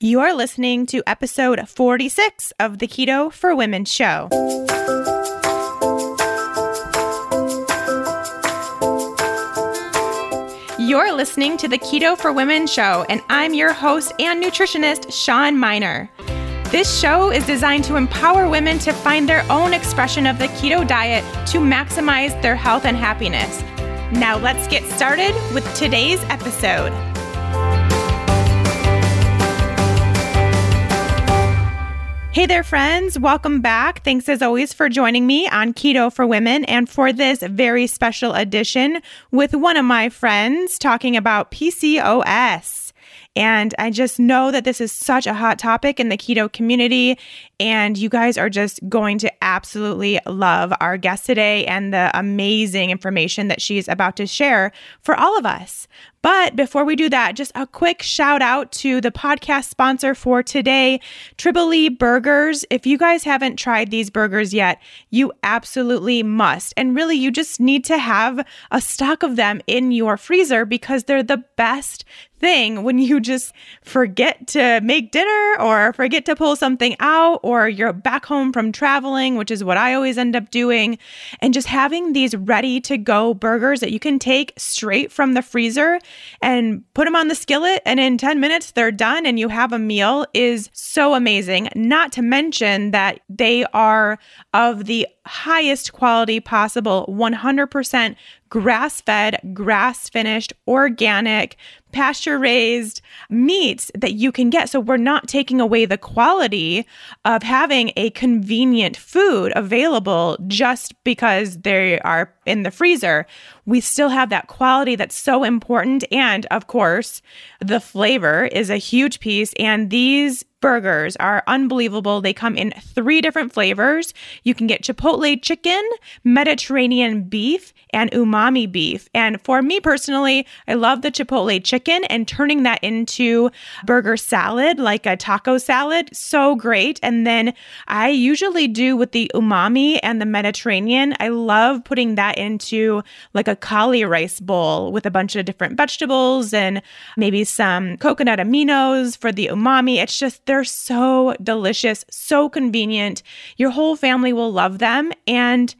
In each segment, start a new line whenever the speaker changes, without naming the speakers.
You're listening to episode 46 of the Keto for Women show. You're listening to the Keto for Women show, and I'm your host and nutritionist, Shawn Mynar. This show is designed to empower women to find their own expression of the keto diet to maximize their health and happiness. Now, let's get started with today's episode. Hey there, friends. Welcome back. Thanks as always for joining me on Keto for Women and for this very special edition with one of my friends talking about PCOS. And I just know that this is such a hot topic in the keto community. And you guys are just going to absolutely love our guest today and the amazing information that she's about to share for all of us. But before we do that, just a quick shout out to the podcast sponsor for today, Tribali Burgers. If you guys haven't tried these burgers yet, you absolutely must. And really, you just need to have a stock of them in your freezer because they're the best thing when you just forget to make dinner or forget to pull something out or you're back home from traveling, which is what I always end up doing. And just having these ready to go burgers that you can take straight from the freezer and put them on the skillet, and in 10 minutes, they're done and you have a meal is so amazing. Not to mention that they are of the highest quality possible 100% grass fed, grass finished, organic, pasture raised meats that you can get. So we're not taking away the quality of having a convenient food available just because they are in the freezer. We still have that quality that's so important. And of course, the flavor is a huge piece. And these burgers are unbelievable. They come in three different flavors. You can get Chipotle chicken, Mediterranean beef, and umami beef. And for me personally, I love the Chipotle chicken and turning that into burger salad, like a taco salad. So great. And then I usually do with the umami and the Mediterranean, I love putting that into like a cauli rice bowl with a bunch of different vegetables and maybe some coconut aminos for the umami. It's just, they're so delicious, so convenient. Your whole family will love them. And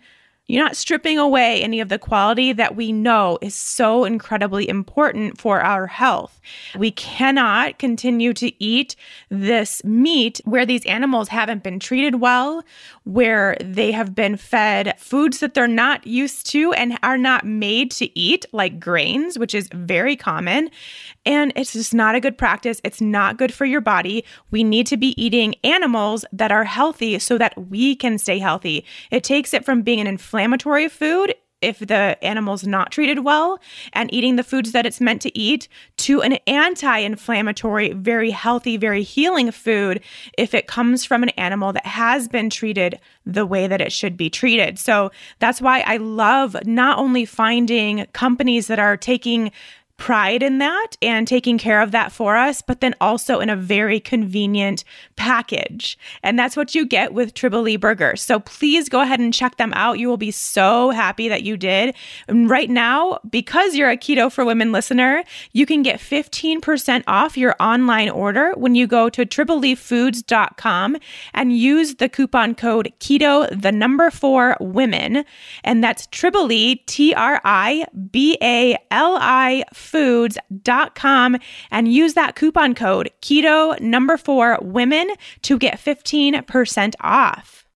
you're not stripping away any of the quality that we know is so incredibly important for our health. We cannot continue to eat this meat where these animals haven't been treated well, where they have been fed foods that they're not used to and are not made to eat, like grains, which is very common. And it's just not a good practice. It's not good for your body. We need to be eating animals that are healthy so that we can stay healthy. It takes it from being an inflammatory food if the animal's not treated well and eating the foods that it's meant to eat to an anti inflammatory, very healthy, very healing food if it comes from an animal that has been treated the way that it should be treated. So that's why I love not only finding companies that are taking pride in that and taking care of that for us, but then also in a very convenient package. And that's what you get with Tribali Burger. So please go ahead and check them out. You will be so happy that you did. And right now, because you're a Keto for Women listener, you can get 15% off your online order when you go to tribalifoods.com and use the coupon code keto the number 4 women and that's Tribali T R I B A L I foods.com and use that coupon code keto number four women to get 15% off.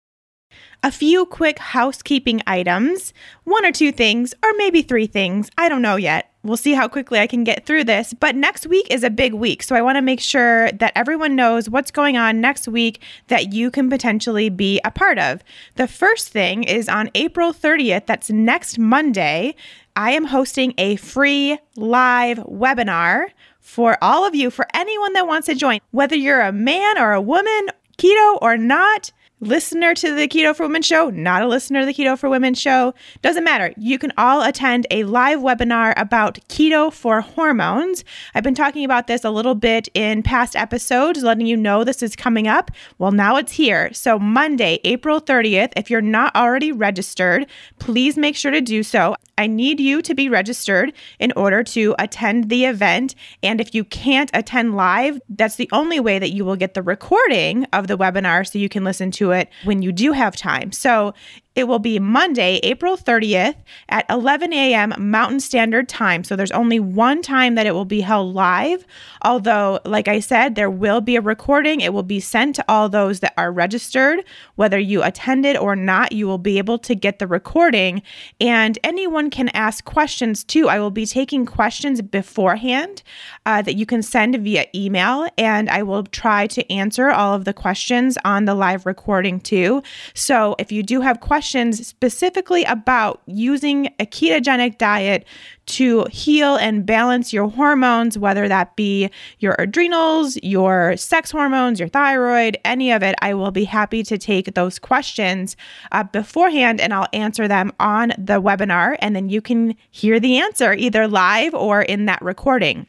A few quick housekeeping items, one or two things, or maybe three things. I don't know yet. We'll see how quickly I can get through this. But next week is a big week. So I want to make sure that everyone knows what's going on next week that you can potentially be a part of. The first thing is on April 30th, that's next Monday. I am hosting a free live webinar for all of you, for anyone that wants to join, whether you're a man or a woman, keto or not. Listener to the Keto for Women show, not a listener to the Keto for Women show, doesn't matter. You can all attend a live webinar about keto for hormones. I've been talking about this a little bit in past episodes, letting you know this is coming up. Well, now it's here. So, Monday, April 30th, if you're not already registered, please make sure to do so. I need you to be registered in order to attend the event. And if you can't attend live, that's the only way that you will get the recording of the webinar so you can listen to it when you do have time. So it will be Monday, April 30th at 11 a.m. Mountain Standard Time. So there's only one time that it will be held live. Although, like I said, there will be a recording. It will be sent to all those that are registered. Whether you attended or not, you will be able to get the recording. And anyone can ask questions too. I will be taking questions beforehand uh, that you can send via email, and I will try to answer all of the questions on the live recording too. So if you do have questions, questions specifically about using a ketogenic diet to heal and balance your hormones, whether that be your adrenals, your sex hormones, your thyroid, any of it, I will be happy to take those questions uh, beforehand and I'll answer them on the webinar. And then you can hear the answer either live or in that recording.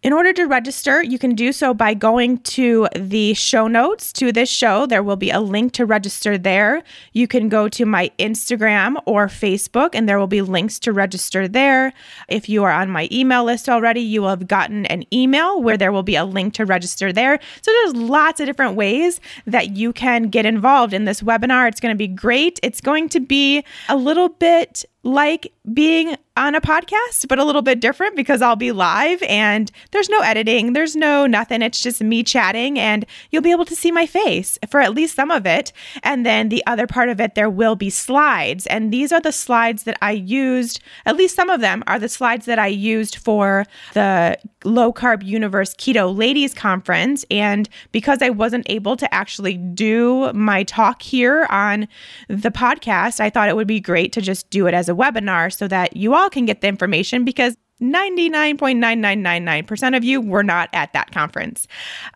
In order to register, you can do so by going to the show notes to this show. There will be a link to register there. You can go to my Instagram or Facebook, and there will be links to register there. If you are on my email list already, you will have gotten an email where there will be a link to register there. So there's lots of different ways that you can get involved in this webinar. It's going to be great. It's going to be a little bit like being on a podcast, but a little bit different because I'll be live and there's no editing, there's no nothing. It's just me chatting, and you'll be able to see my face for at least some of it. And then the other part of it, there will be slides. And these are the slides that I used, at least some of them are the slides that I used for the Low Carb Universe Keto Ladies Conference. And because I wasn't able to actually do my talk here on the podcast, I thought it would be great to just do it as a webinar so that you all can get the information because 99.9999% of you were not at that conference.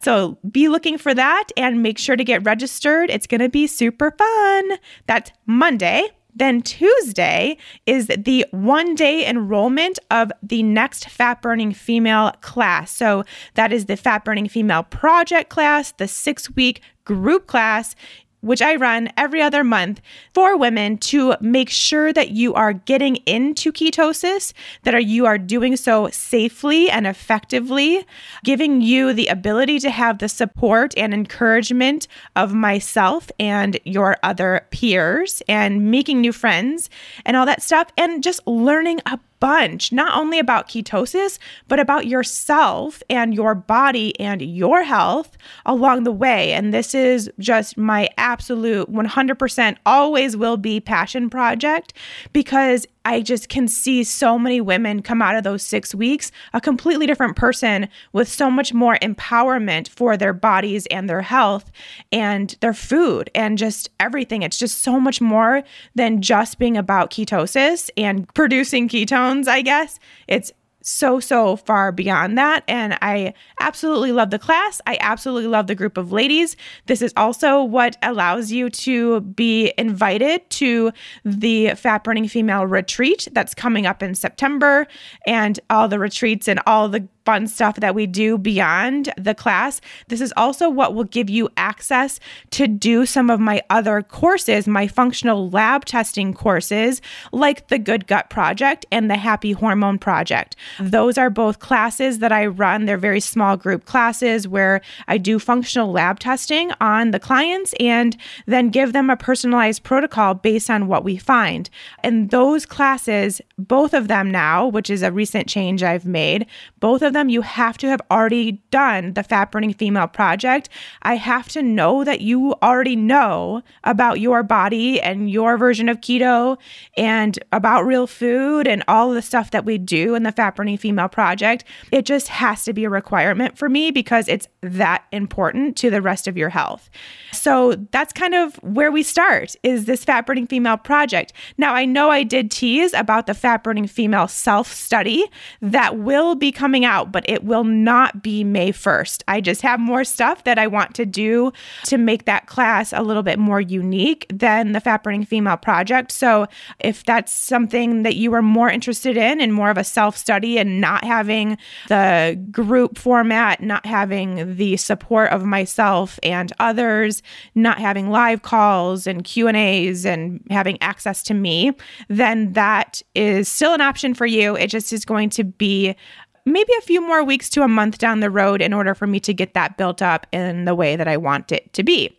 So be looking for that and make sure to get registered. It's going to be super fun. That's Monday. Then Tuesday is the one day enrollment of the next fat burning female class. So that is the fat burning female project class, the six week group class which I run every other month for women to make sure that you are getting into ketosis, that are, you are doing so safely and effectively, giving you the ability to have the support and encouragement of myself and your other peers and making new friends and all that stuff, and just learning about bunch, not only about ketosis, but about yourself and your body and your health along the way. And this is just my absolute 100% always will be passion project because I just can see so many women come out of those six weeks a completely different person with so much more empowerment for their bodies and their health and their food and just everything. It's just so much more than just being about ketosis and producing ketones, I guess. It's so, so far beyond that. And I absolutely love the class. I absolutely love the group of ladies. This is also what allows you to be invited to the Fat Burning Female Retreat that's coming up in September and all the retreats and all the fun stuff that we do beyond the class. This is also what will give you access to do some of my other courses, my functional lab testing courses, like the Good Gut Project and the Happy Hormone Project. Those are both classes that I run. They're very small group classes where I do functional lab testing on the clients and then give them a personalized protocol based on what we find. And those classes, both of them now, which is a recent change I've made, both of them, you have to have already done the Fat Burning Female Project. I have to know that you already know about your body and your version of keto and about real food and all the stuff that we do in the Fat Burning Female Project. It just has to be a requirement for me because it's that important to the rest of your health. So that's kind of where we start is this Fat Burning Female Project. Now, I know I did tease about the Fat Burning Female self study that will be coming out out, but it will not be May 1st. I just have more stuff that I want to do to make that class a little bit more unique than the Fat Burning Female Project. So if that's something that you are more interested in and more of a self study and not having the group format, not having the support of myself and others, not having live calls and Q&As and having access to me, then that is still an option for you. It just is going to be maybe a few more weeks to a month down the road in order for me to get that built up in the way that I want it to be.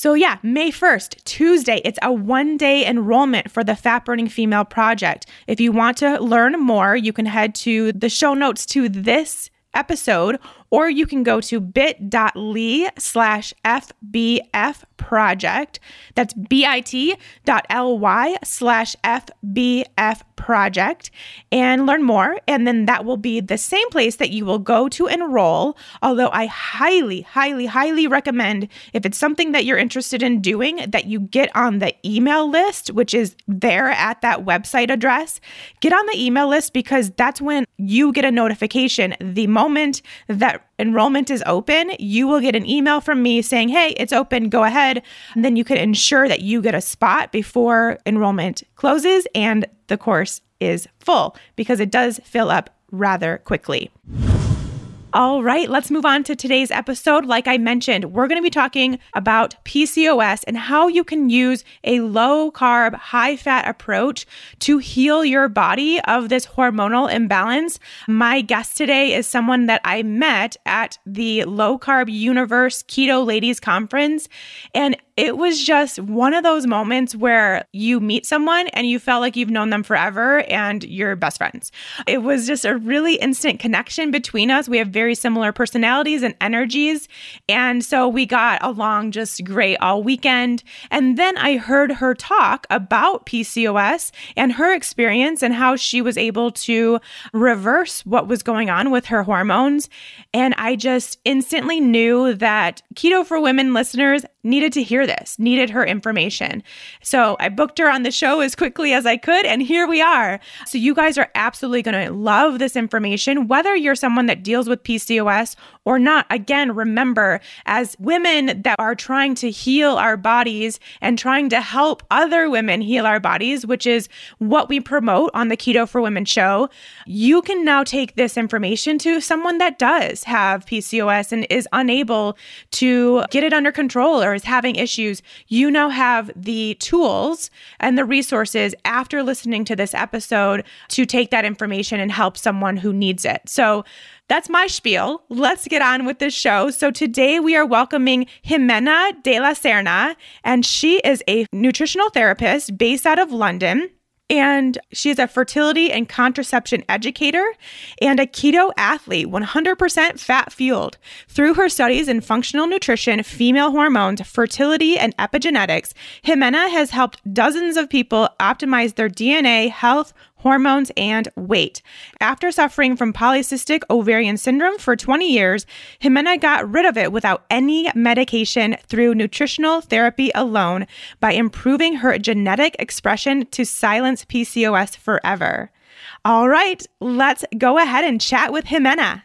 So, yeah, May 1st, Tuesday, it's a one day enrollment for the Fat Burning Female Project. If you want to learn more, you can head to the show notes to this episode, or you can go to bit.ly slash FBF project. That's bit.ly slash FBF project and learn more. And then that will be the same place that you will go to enroll. Although I highly, highly, highly recommend if it's something that you're interested in doing, that you get on the email list, which is there at that website address. Get on the email list because that's when you get a notification the moment that enrollment is open, you will get an email from me saying, Hey, it's open, go ahead. And then you can ensure that you get a spot before enrollment closes and the course is full because it does fill up rather quickly. All right, let's move on to today's episode. Like I mentioned, we're going to be talking about PCOS and how you can use a low carb, high fat approach to heal your body of this hormonal imbalance. My guest today is someone that I met at the Low Carb Universe Keto Ladies Conference. And it was just one of those moments where you meet someone and you felt like you've known them forever and you're best friends. It was just a really instant connection between us. We have very similar personalities and energies. And so we got along just great all weekend. And then I heard her talk about PCOS and her experience and how she was able to reverse what was going on with her hormones. And I just instantly knew that Keto for Women listeners needed to hear this, needed her information. So I booked her on the show as quickly as I could, and here we are. So you guys are absolutely going to love this information, whether you're someone that deals with PCOS or not. Again, remember, as women that are trying to heal our bodies and trying to help other women heal our bodies, which is what we promote on the Keto for Women show, you can now take this information to someone that does have PCOS and is unable to get it under control or is having issues. You now have the tools and the resources after listening to this episode to take that information and help someone who needs it. So, that's my spiel. Let's get on with this show. So today we are welcoming Ximena de la Serna, and she is a nutritional therapist based out of London. And she is a fertility and contraception educator and a keto athlete, 100% fat fueled. Through her studies in functional nutrition, female hormones, fertility, and epigenetics, Ximena has helped dozens of people optimize their DNA, health, hormones, and weight. After suffering from polycystic ovarian syndrome for 20 years, Ximena got rid of it without any medication through nutritional therapy alone by improving her genetic expression to silence PCOS forever. All right, let's go ahead and chat with Ximena.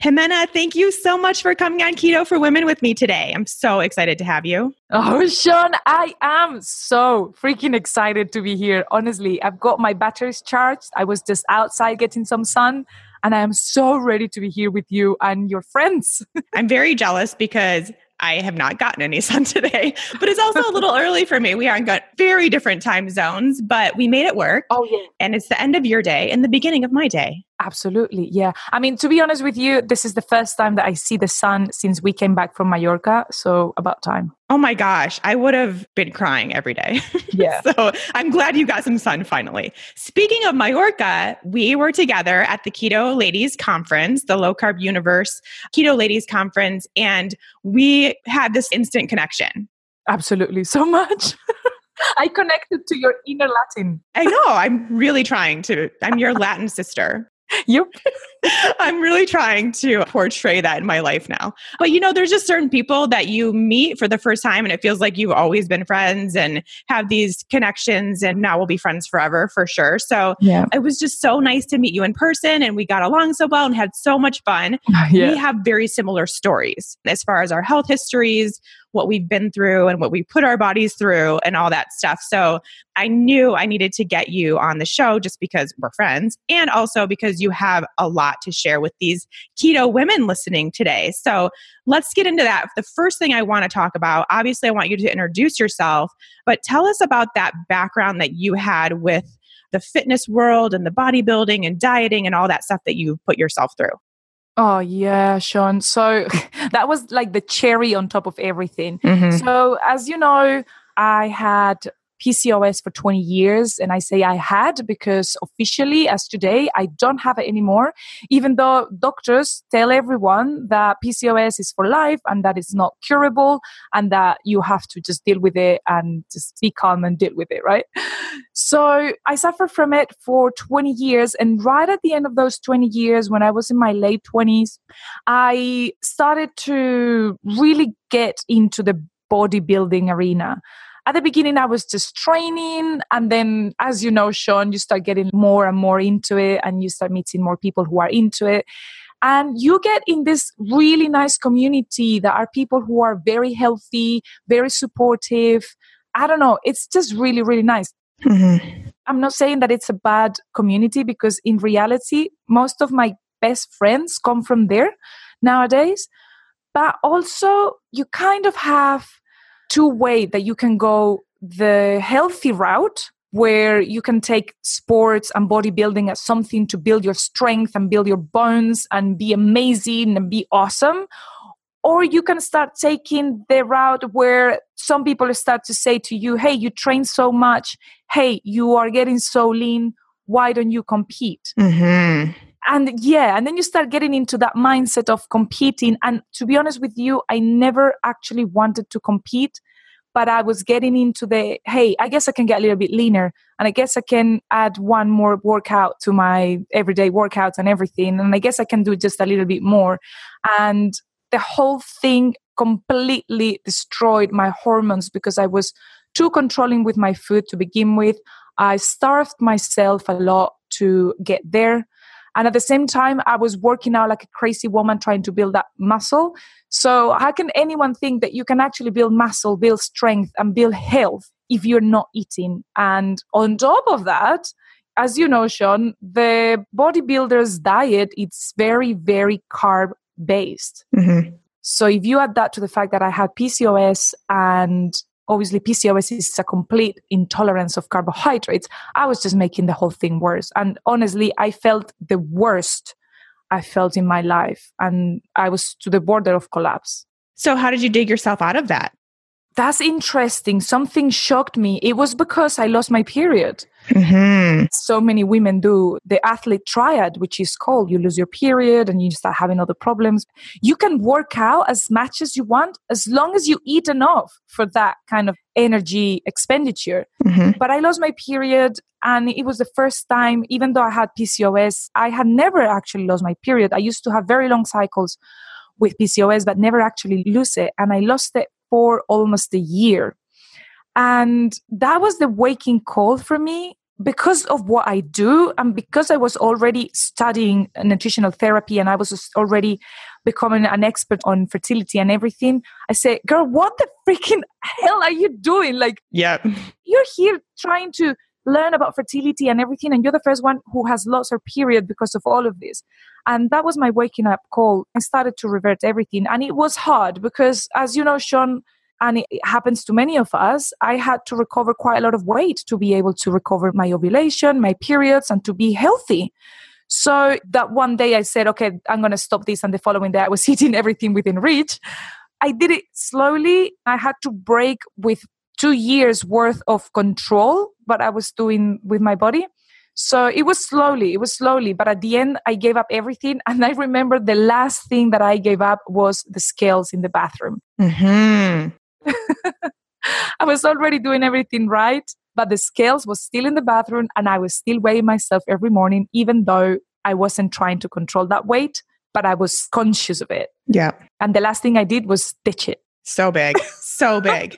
Ximena, thank you so much for coming on Keto for Women with me today. I'm so excited to have you.
Oh, Shawn, I am so freaking excited to be here. Honestly, I've got my batteries charged. I was just outside getting some sun, and I am so ready to be here with you and your friends.
I'm very jealous because I have not gotten any sun today, but it's also a little early for me. We are on very different time zones, but we made it work.
Oh, yeah.
And it's the end of your day and the beginning of my day.
Absolutely. Yeah. I mean, to be honest with you, this is the first time that I see the sun since we came back from Mallorca. So about time.
Oh my gosh, I would have been crying every day.
Yeah.
so I'm glad you got some sun finally. Speaking of Mallorca, we were together at the Keto Ladies Conference, the Low Carb Universe Keto Ladies Conference, and we had this instant connection.
Absolutely. So much. I connected to your inner Latin.
I know. I'm really trying to. I'm your Latin sister.
Yep.
I'm really trying to portray that in my life now. But you know, there's just certain people that you meet for the first time and it feels like you've always been friends and have these connections and now we'll be friends forever for sure. So
Yeah.
it was just so nice to meet you in person and we got along so well and had so much fun.
Yeah.
We have very similar stories as far as our health histories, what we've been through and what we put our bodies through and all that stuff. So I knew I needed to get you on the show just because we're friends and also because you have a lot to share with these keto women listening today. So let's get into that. The first thing I want to talk about, obviously, I want you to introduce yourself, but tell us about that background that you had with the fitness world and the bodybuilding and dieting and all that stuff that you put yourself through.
Oh, yeah, Shawn. So that was like the cherry on top of everything. Mm-hmm. So, as you know, I had PCOS for 20 years. And I say I had because officially, as today, I don't have it anymore, even though doctors tell everyone that PCOS is for life and that it's not curable and that you have to just deal with it and just be calm and deal with it, right? So I suffered from it for 20 years. And right at the end of those 20 years, when I was in my late 20s, I started to really get into the bodybuilding arena at the beginning i was just training and then as you know sean you start getting more and more into it and you start meeting more people who are into it. And you get in this really nice community. That are people who are very healthy very supportive. I don't know. It's just really really nice. Mm-hmm. I'm not saying that it's a bad community because in reality most of my best friends come from there nowadays. But also you kind of have two way that you can go the healthy route where you can take sports and bodybuilding as something to build your strength and build your bones and be amazing and be awesome or you can start taking the route where some people start to say to you hey you train so much. Hey you are getting so lean. Why don't you compete?
Mm-hmm.
And yeah and then you start getting into that mindset of competing. And to be honest with you i never actually wanted to compete but i was getting into the hey i guess i can get a little bit leaner and i guess i can add one more workout to my everyday workouts and everything and i guess i can do just a little bit more. And the whole thing completely destroyed my hormones because i was too controlling with my food to begin with. I starved myself a lot to get there and at the same time, I was working out like a crazy woman trying to build that muscle. So, how can anyone think that you can actually build muscle, build strength, and build health if you're not eating? And on top of that, as you know, Shawn, the bodybuilder's diet it's very, very carb based.
Mm-hmm.
So if you add that to the fact that I had PCOS and obviously PCOS is a complete intolerance of carbohydrates, I was just making the whole thing worse. And honestly, I felt the worst I felt in my life. And I was to the border of collapse.
So, how did you dig yourself out of that?
That's interesting. Something shocked me. It was because I lost my period.
Mm-hmm.
so many women do the athlete triad, which is called you lose your period and you start having other problems. You can work out as much as you want as long as you eat enough for that kind of energy expenditure.
Mm-hmm.
But I lost my period and it was the first time, even though I had PCOS, I had never actually lost my period. I used to have very long cycles with PCOS, but never actually lose it. And I lost it for almost a year. And that was the waking call for me because of what I do and because I was already studying nutritional therapy and I was already becoming an expert on fertility and everything. I said, girl, what the freaking hell are you doing? Like,
Yep.
you're here trying to learn about fertility and everything, and you're the first one who has lost her period because of all of this. And that was my waking up call. I started to revert everything. And it was hard because, as you know, Shawn, and it happens to many of us, I had to recover quite a lot of weight to be able to recover my ovulation, my periods, and to be healthy. So that one day I said, okay, I'm going to stop this. And the following day I was eating everything within reach. I did it slowly. I had to break with two years worth of control, what I was doing with my body. So it was slowly, it was slowly. But at the end, I gave up everything. And I remember the last thing that I gave up was the scales in the bathroom.
Mm-hmm.
I was already doing everything right, but the scales was still in the bathroom and I was still weighing myself every morning, even though I wasn't trying to control that weight, but I was conscious of it.
Yeah.
And the last thing I did was ditch it.
So big, so big.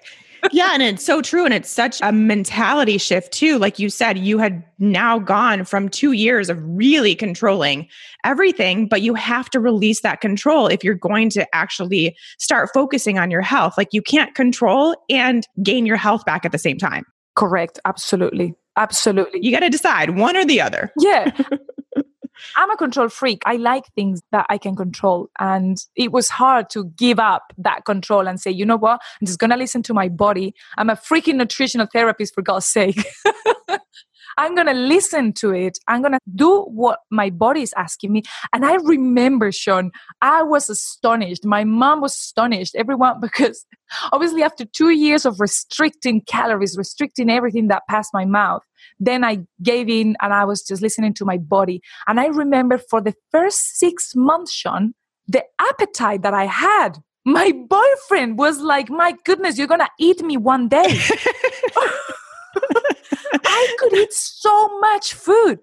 Yeah. And it's so true. And it's such a mentality shift, too. Like you said, you had now gone from two years of really controlling everything, but you have to release that control if you're going to actually start focusing on your health. Like you can't control and gain your health back at the same time.
Correct. Absolutely. Absolutely.
You got to decide one or the other.
Yeah. I'm a control freak. I like things that I can control. And it was hard to give up that control and say, you know what? I'm just going to listen to my body. I'm a freaking nutritional therapist, for God's sake. I'm going to listen to it. I'm going to do what my body is asking me. And I remember, Shawn, I was astonished. My mom was astonished. Everyone, because obviously, after two years of restricting calories, restricting everything that passed my mouth, then I gave in and I was just listening to my body. And I remember for the first six months, Shawn, the appetite that I had. My boyfriend was like, My goodness, you're going to eat me one day. I could eat so much food.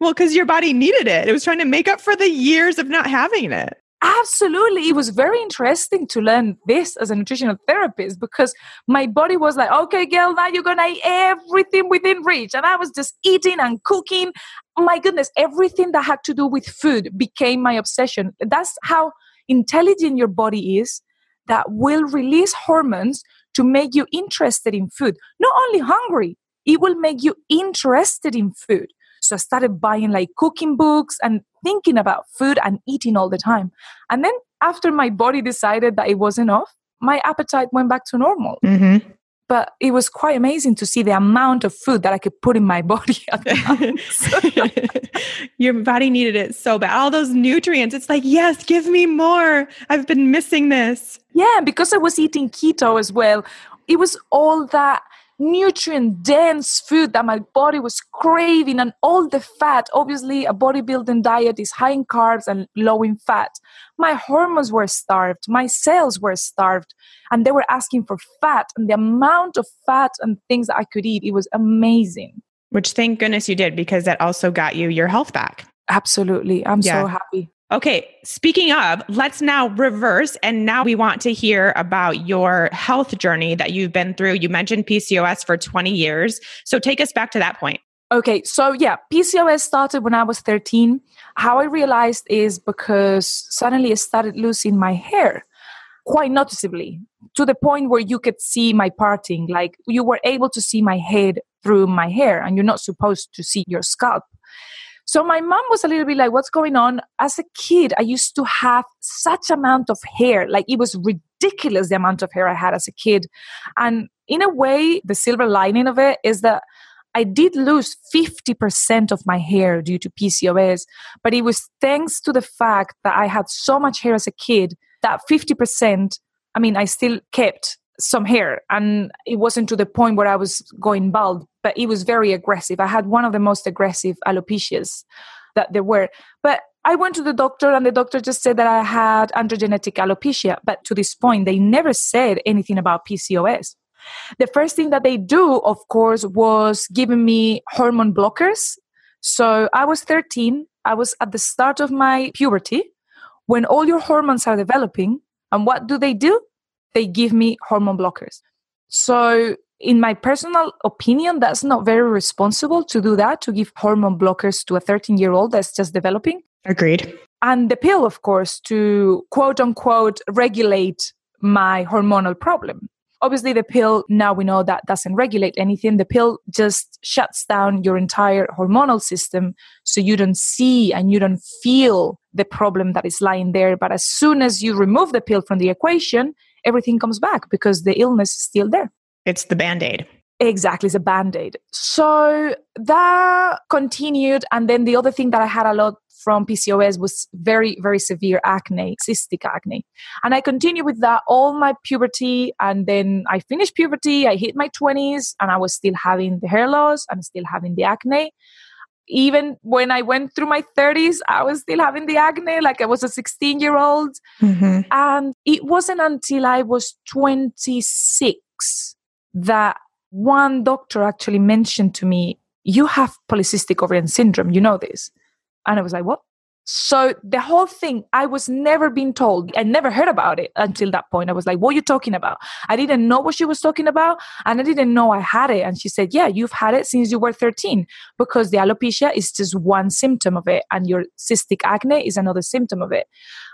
Well, because your body needed it. It was trying to make up for the years of not having it.
Absolutely. It was very interesting to learn this as a nutritional therapist because my body was like, okay, girl, now you're going to eat everything within reach. And I was just eating and cooking. My goodness, everything that had to do with food became my obsession. That's how intelligent your body is that will release hormones to make you interested in food. Not only hungry, it will make you interested in food. So I started buying like cooking books and thinking about food and eating all the time. And then after my body decided that it was enough, my appetite went back to normal.
Mm-hmm.
But it was quite amazing to see the amount of food that I could put in my body
Your body needed it so bad. All those nutrients. It's like, yes, give me more. I've been missing this.
Yeah, because I was eating keto as well. It was all that nutrient dense food that my body was craving and all the fat obviously a bodybuilding diet is high in carbs and low in fat. My hormones were starved my cells were starved and they were asking for fat and the amount of fat and things that i could eat it was amazing.
Which thank goodness you did because that also got you your health back.
Absolutely. I'm yeah. so happy
Okay, speaking of, let's now reverse. And now we want to hear about your health journey that you've been through. You mentioned PCOS for 20 years. So take us back to that point.
Okay, so yeah, PCOS started when I was 13. How I realized is because suddenly I started losing my hair quite noticeably to the point where you could see my parting. Like you were able to see my head through my hair, and you're not supposed to see your scalp. So my mom was a little bit like, what's going on? As a kid, I used to have such amount of hair. Like it was ridiculous the amount of hair I had as a kid. And in a way, the silver lining of it is that I did lose 50% of my hair due to PCOS, but it was thanks to the fact that I had so much hair as a kid that 50%, I mean, I still kept some hair and it wasn't to the point where I was going bald, but it was very aggressive. I had one of the most aggressive alopecias that there were. But I went to the doctor and the doctor just said that I had androgenetic alopecia. But to this point, they never said anything about PCOS. The first thing that they do, of course, was giving me hormone blockers. So I was 13. I was at the start of my puberty when all your hormones are developing. And what do they do? they give me hormone blockers. So, in my personal opinion, that's not very responsible to do that, to give hormone blockers to a 13 year old that's just developing.
Agreed.
And the pill, of course, to quote unquote regulate my hormonal problem. Obviously, the pill, now we know that doesn't regulate anything. The pill just shuts down your entire hormonal system so you don't see and you don't feel the problem that is lying there. But as soon as you remove the pill from the equation, everything comes back because the illness is still there.
It's the band aid.
Exactly, it's a band aid. So that continued. And then the other thing that I had a lot from PCOS was very, very severe acne, cystic acne. And I continued with that all my puberty. And then I finished puberty, I hit my 20s, and I was still having the hair loss and still having the acne. Even when I went through my 30s, I was still having the acne, like I was a 16 year old. Mm-hmm. And it wasn't until I was 26 that one doctor actually mentioned to me, You have polycystic ovarian syndrome. You know this. And I was like, What? So the whole thing, I was never being told. I never heard about it until that point. I was like, what are you talking about? I didn't know what she was talking about. And I didn't know I had it. And she said, yeah, you've had it since you were 13 because the alopecia is just one symptom of it. And your cystic acne is another symptom of it.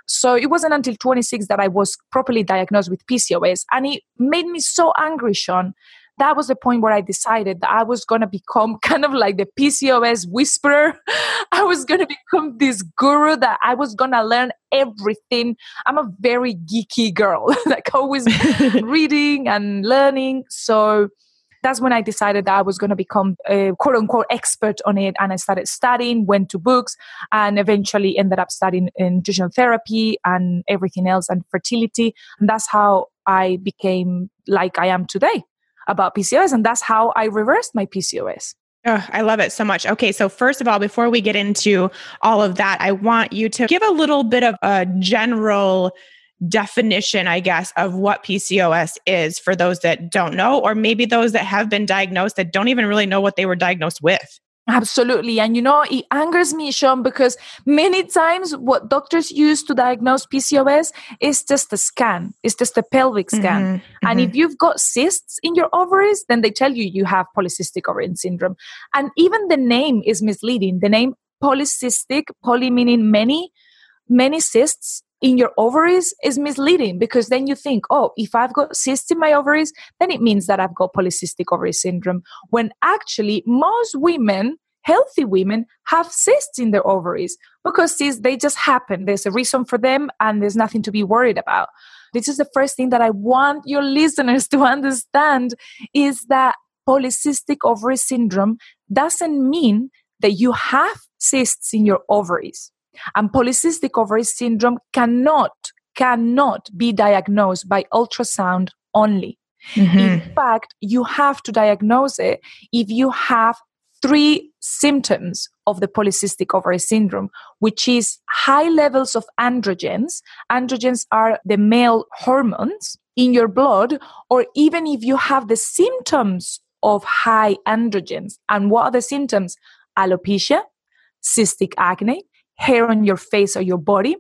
So it wasn't until 26 that I was properly diagnosed with PCOS. And it made me so angry, Shawn, that was the point where I decided that I was going to become kind of like the PCOS whisperer. I was going to become this guru that I was going to learn everything. I'm a very geeky girl, like always reading and learning. So that's when I decided that I was going to become a quote unquote expert on it. And I started studying, went to books, and eventually ended up studying nutritional therapy and everything else and fertility. And that's how I became like I am today about PCOS. And that's how I reversed my PCOS.
Oh, I love it so much. Okay, so first of all, before we get into all of that, I want you to give a little bit of a general definition, I guess, of what PCOS is for those that don't know, or maybe those that have been diagnosed that don't even really know what they were diagnosed with.
Absolutely. And you know, it angers me, Shawn, because many times what doctors use to diagnose PCOS is just a scan, it's just a pelvic scan. Mm-hmm, and mm-hmm. if you've got cysts in your ovaries, then they tell you you have polycystic ovarian syndrome. And even the name is misleading. The name polycystic, poly meaning many, many cysts in your ovaries is misleading because then you think, oh, if I've got cysts in my ovaries, then it means that I've got polycystic ovary syndrome. When actually, most women, healthy women, have cysts in their ovaries because cysts, they just happen. There's a reason for them and there's nothing to be worried about. This is the first thing that I want your listeners to understand is that polycystic ovary syndrome doesn't mean that you have cysts in your ovaries and polycystic ovary syndrome cannot, cannot be diagnosed by ultrasound only. Mm-hmm. In fact, you have to diagnose it if you have three symptoms of the polycystic ovary syndrome, which is high levels of androgens. Androgens are the male hormones in your blood, or even if you have the symptoms of high androgens. And what are the symptoms? Alopecia, cystic acne, hair on your face or your body,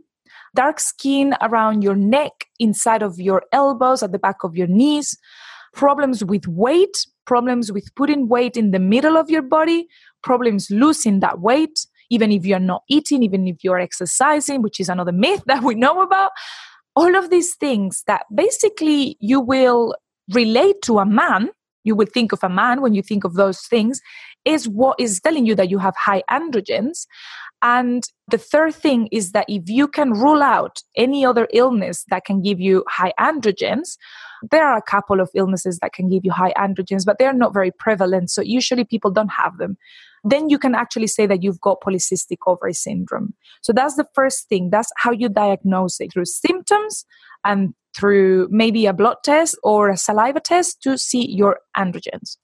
dark skin around your neck, inside of your elbows, at the back of your knees, problems with weight, problems with putting weight in the middle of your body, problems losing that weight, even if you're not eating, even if you're exercising, which is another myth that we know about. All of these things that basically you will relate to a man, you will think of a man when you think of those things, is what is telling you that you have high androgens. And the third thing is that if you can rule out any other illness that can give you high androgens, there are a couple of illnesses that can give you high androgens, but they're not very prevalent. So usually people don't have them. Then you can actually say that you've got polycystic ovary syndrome. So that's the first thing. That's how you diagnose it through symptoms and through maybe a blood test or a saliva test to see your androgens.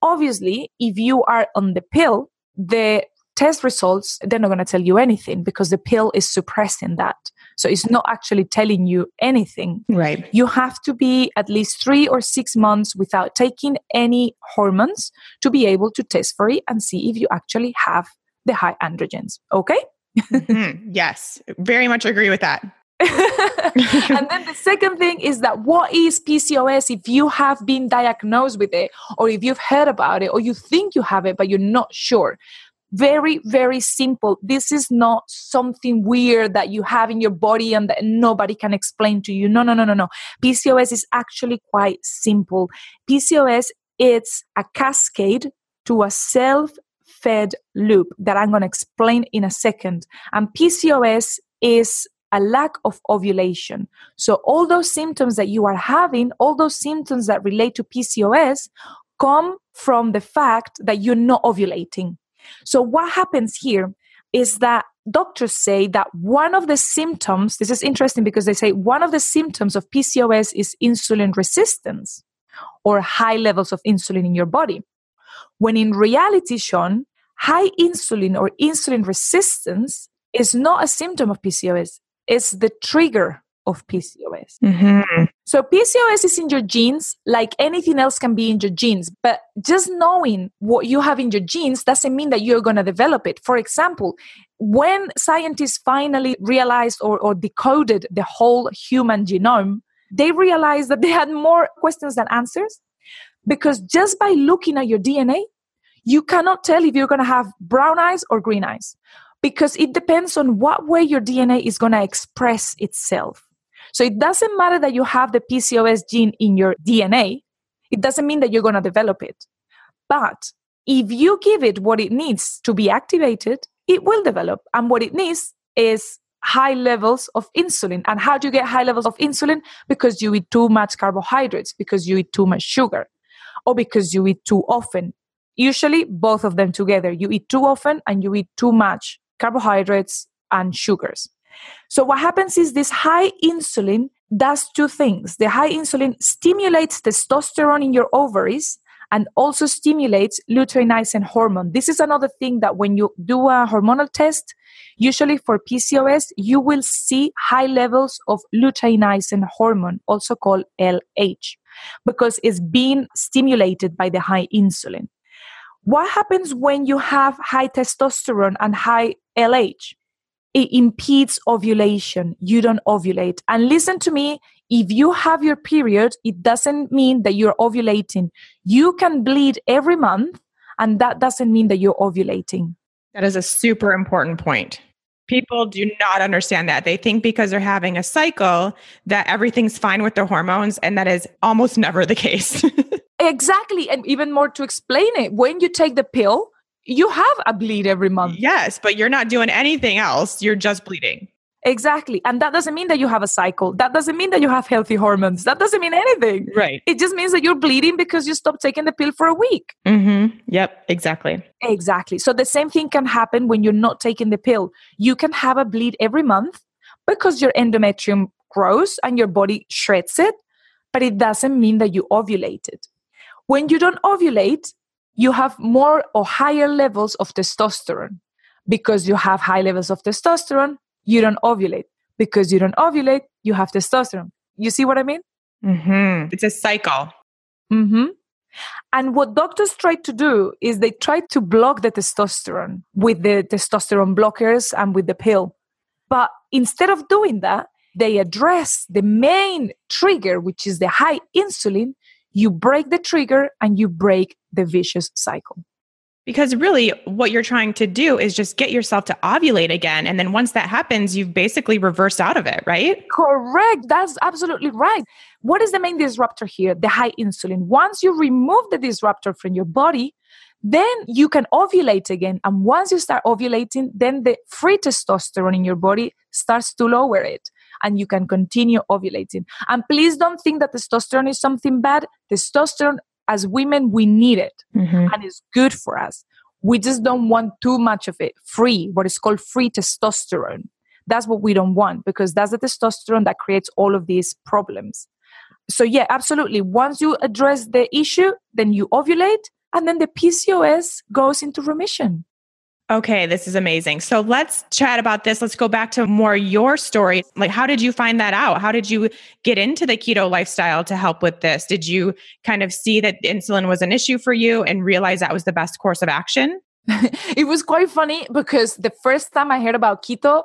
Obviously, if you are on the pill, the test results, they're not going to tell you anything because the pill is suppressing that. So it's not actually telling you anything.
Right.
You have to be at least three or six months without taking any hormones to be able to test for it and see if you actually have the high androgens. Okay?
mm-hmm. Yes, very much agree with that.
and then the second thing is that what is PCOS if you have been diagnosed with it or if you've heard about it or you think you have it but you're not sure? Very very simple. This is not something weird that you have in your body and that nobody can explain to you. No no no no no. Pcos is actually quite simple. Pcos it's a cascade to a self fed loop that i'm going to explain in a second. And pcos is a lack of ovulation. So, all those symptoms that you are having, all those symptoms that relate to PCOS, come from the fact that you're not ovulating. So, what happens here is that doctors say that one of the symptoms, this is interesting because they say one of the symptoms of PCOS is insulin resistance or high levels of insulin in your body. When in reality, Shawn, high insulin or insulin resistance is not a symptom of PCOS, it's the trigger of PCOS. Mm-hmm. So PCOS is in your genes, like anything else can be in your genes. But just knowing what you have in your genes doesn't mean that you're going to develop it. For example, when scientists finally realized or, or decoded the whole human genome, they realized that they had more questions than answers. Because just by looking at your DNA, you cannot tell if you're going to have brown eyes or green eyes because it depends on what way your DNA is going to express itself. So it doesn't matter that you have the PCOS gene in your DNA, it doesn't mean that you're going to develop it. But if you give it what it needs to be activated, it will develop. And what it needs is high levels of insulin. And how do you get high levels of insulin? Because you eat too much carbohydrates, because you eat too much sugar, or because you eat too often. Usually, both of them together. You eat too often and you eat too much carbohydrates and sugars. So, what happens is this high insulin does two things. The high insulin stimulates testosterone in your ovaries and also stimulates luteinizing hormone. This is another thing that when you do a hormonal test, usually for PCOS, you will see high levels of luteinizing hormone, also called LH, because it's being stimulated by the high insulin. What happens when you have high testosterone and high LH? It impedes ovulation. You don't ovulate. And listen to me, if you have your period, it doesn't mean that you're ovulating. You can bleed every month, and that doesn't mean that you're ovulating.
That is a super important point. People do not understand that. They think because they're having a cycle that everything's fine with their hormones, and that is almost never the case.
exactly. And even more to explain it, when you take the pill, you have a bleed every month.
Yes, but you're not doing anything else. You're just bleeding.
Exactly. And that doesn't mean that you have a cycle. That doesn't mean that you have healthy hormones. That doesn't mean anything.
Right.
It just means that you're bleeding because you stopped taking the pill for a week.
Mm-hmm. Yep, exactly.
Exactly. So the same thing can happen when you're not taking the pill. You can have a bleed every month because your endometrium grows and your body shreds it, but it doesn't mean that you ovulated. When you don't ovulate, you have more or higher levels of testosterone. Because you have high levels of testosterone, you don't ovulate. Because you don't ovulate, you have testosterone. You see what I mean?
Mm-hmm. It's a cycle.
Mm-hmm. And what doctors try to do is they try to block the testosterone with the testosterone blockers and with the pill. But instead of doing that, they address the main trigger, which is the high insulin, you break the trigger and you break the vicious cycle.
Because really, what you're trying to do is just get yourself to ovulate again. And then once that happens, you've basically reversed out of it, right?
Correct. That's absolutely right. What is the main disruptor here? The high insulin. Once you remove the disruptor from your body, then you can ovulate again. And once you start ovulating, then the free testosterone in your body starts to lower it and you can continue ovulating. And please don't think that testosterone is something bad. Testosterone, as women, we need it mm-hmm. and it's good for us. We just don't want too much of it. Free, what is called free testosterone. That's what we don't want because that's the testosterone that creates all of these problems. So, yeah, absolutely. Once you address the issue, then you ovulate and then the PCOS goes into remission.
Okay, this is amazing. So let's chat about this. Let's go back to more your story. Like, how did you find that out? How did you get into the keto lifestyle to help with this? Did you kind of see that insulin was an issue for you and realize that was the best course of action?
it was quite funny because the first time I heard about keto,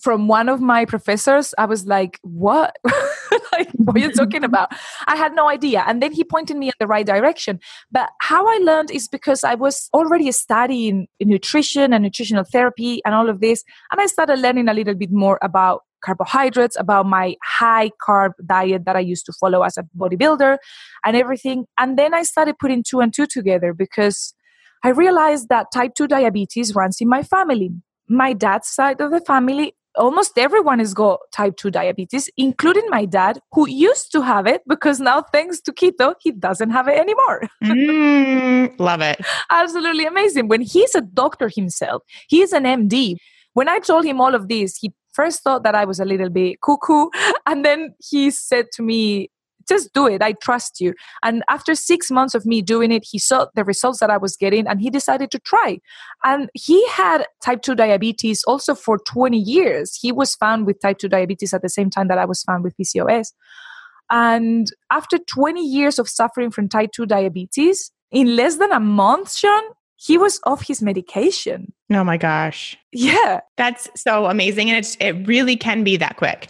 from one of my professors, I was like, what? like, what are you talking about? I had no idea. And then he pointed me in the right direction. But how I learned is because I was already studying nutrition and nutritional therapy and all of this. And I started learning a little bit more about carbohydrates, about my high carb diet that I used to follow as a bodybuilder and everything. And then I started putting two and two together because I realized that type 2 diabetes runs in my family. My dad's side of the family almost everyone has got type 2 diabetes, including my dad, who used to have it because now, thanks to keto, he doesn't have it anymore.
mm, love it.
Absolutely amazing. When he's a doctor himself, he's an MD. When I told him all of this, he first thought that I was a little bit cuckoo. And then he said to me, just do it. I trust you. And after six months of me doing it, he saw the results that I was getting and he decided to try. And he had type 2 diabetes also for 20 years. He was found with type 2 diabetes at the same time that I was found with PCOS. And after 20 years of suffering from type 2 diabetes, in less than a month, Shawn, he was off his medication.
Oh my gosh.
Yeah.
That's so amazing. And it's, it really can be that quick.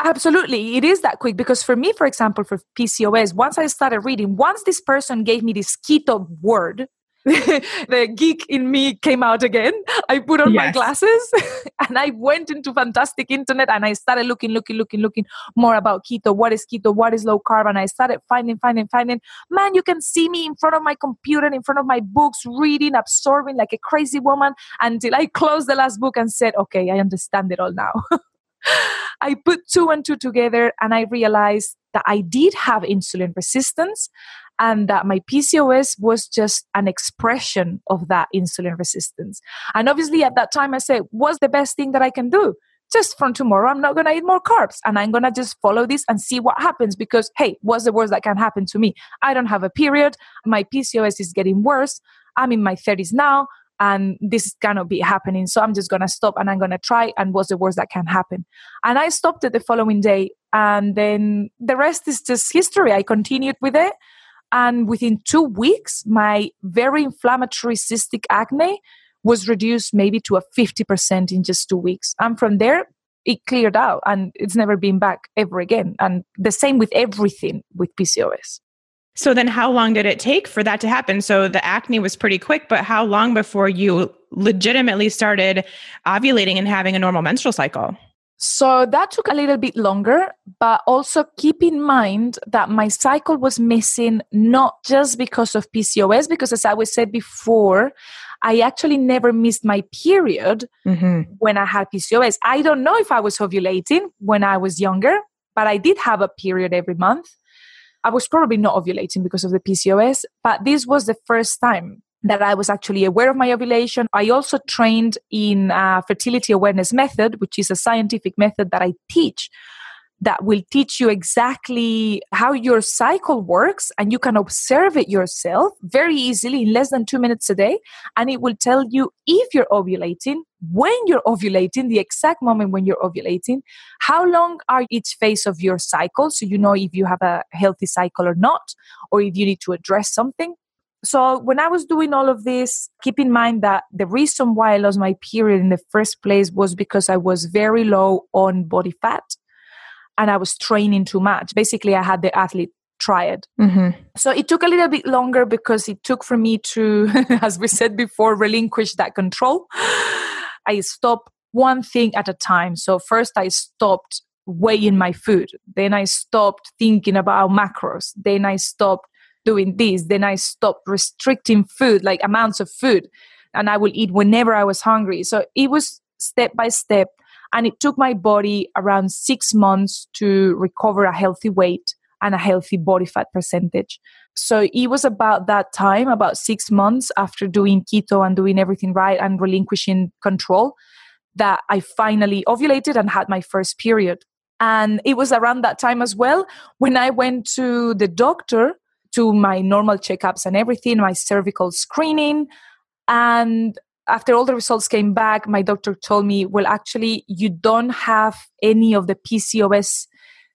Absolutely. It is that quick because for me, for example, for PCOS, once I started reading, once this person gave me this keto word, the geek in me came out again. I put on yes. my glasses and I went into fantastic internet and I started looking, looking, looking, looking more about keto. What is keto? What is low carb? And I started finding, finding, finding. Man, you can see me in front of my computer, in front of my books, reading, absorbing like a crazy woman until I closed the last book and said, okay, I understand it all now. I put two and two together and I realized that I did have insulin resistance and that my PCOS was just an expression of that insulin resistance. And obviously, at that time, I said, What's the best thing that I can do? Just from tomorrow, I'm not going to eat more carbs and I'm going to just follow this and see what happens because, hey, what's the worst that can happen to me? I don't have a period. My PCOS is getting worse. I'm in my 30s now and this cannot be happening. So I'm just going to stop and I'm going to try. And what's the worst that can happen? And I stopped it the following day. And then the rest is just history. I continued with it. And within two weeks, my very inflammatory cystic acne was reduced maybe to a 50% in just two weeks. And from there, it cleared out and it's never been back ever again. And the same with everything with PCOS.
So then how long did it take for that to happen? So the acne was pretty quick, but how long before you legitimately started ovulating and having a normal menstrual cycle?
So that took a little bit longer, but also keep in mind that my cycle was missing not just because of PCOS, because as I was said before, I actually never missed my period mm-hmm. when I had PCOS. I don't know if I was ovulating when I was younger, but I did have a period every month. I was probably not ovulating because of the PCOS, but this was the first time that I was actually aware of my ovulation. I also trained in fertility awareness method, which is a scientific method that I teach that will teach you exactly how your cycle works and you can observe it yourself very easily in less than two minutes a day. And it will tell you if you're ovulating, when you're ovulating, the exact moment when you're ovulating, how long are each phase of your cycle, so you know if you have a healthy cycle or not, or if you need to address something. So when I was doing all of this, keep in mind that the reason why I lost my period in the first place was because I was very low on body fat and I was training too much. Basically, I had the athlete triad. Mm-hmm. So it took a little bit longer because it took for me to, as we said before, relinquish that control. I stopped one thing at a time. So first I stopped weighing my food. Then I stopped thinking about macros. Then I stopped doing this. Then I stopped restricting food, like amounts of food. And I will eat whenever I was hungry. So it was step by step and it took my body around six months to recover a healthy weight and a healthy body fat percentage. So it was about that time, about six months after doing keto and doing everything right and relinquishing control, that I finally ovulated and had my first period. And it was around that time as well when I went to the doctor to my normal checkups and everything, my cervical screening. And after all the results came back, my doctor told me, well, actually, you don't have any of the PCOS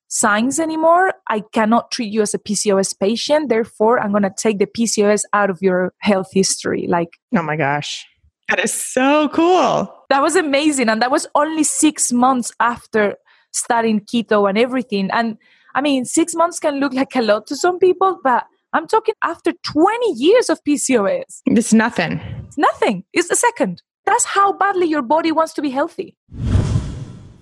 signs anymore. I cannot treat you as a PCOS patient. Therefore, I'm going to take the PCOS out of your health history. Like,
oh my gosh, that is so cool.
That was amazing. And that was only six months after starting keto and everything. And I mean, six months can look like a lot to some people, but I'm talking after 20 years of PCOS.
It's nothing.
Nothing. It's a second. That's how badly your body wants to be healthy.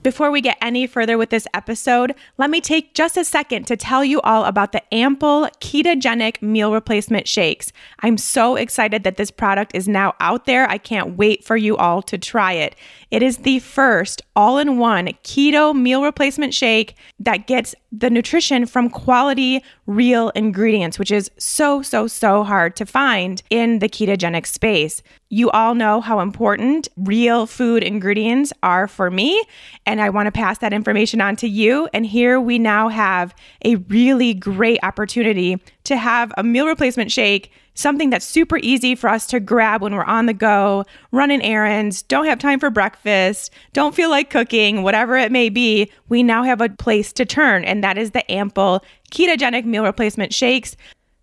Before we get any further with this episode, let me take just a second to tell you all about the Ample Ketogenic Meal Replacement Shakes. I'm so excited that this product is now out there. I can't wait for you all to try it. It is the first all in one keto meal replacement shake that gets the nutrition from quality, real ingredients, which is so, so, so hard to find in the ketogenic space. You all know how important real food ingredients are for me, and I want to pass that information on to you. And here we now have a really great opportunity to have a meal replacement shake, something that's super easy for us to grab when we're on the go, running errands, don't have time for breakfast, don't feel like cooking, whatever it may be. We now have a place to turn, and that is the Ample Ketogenic Meal Replacement Shakes.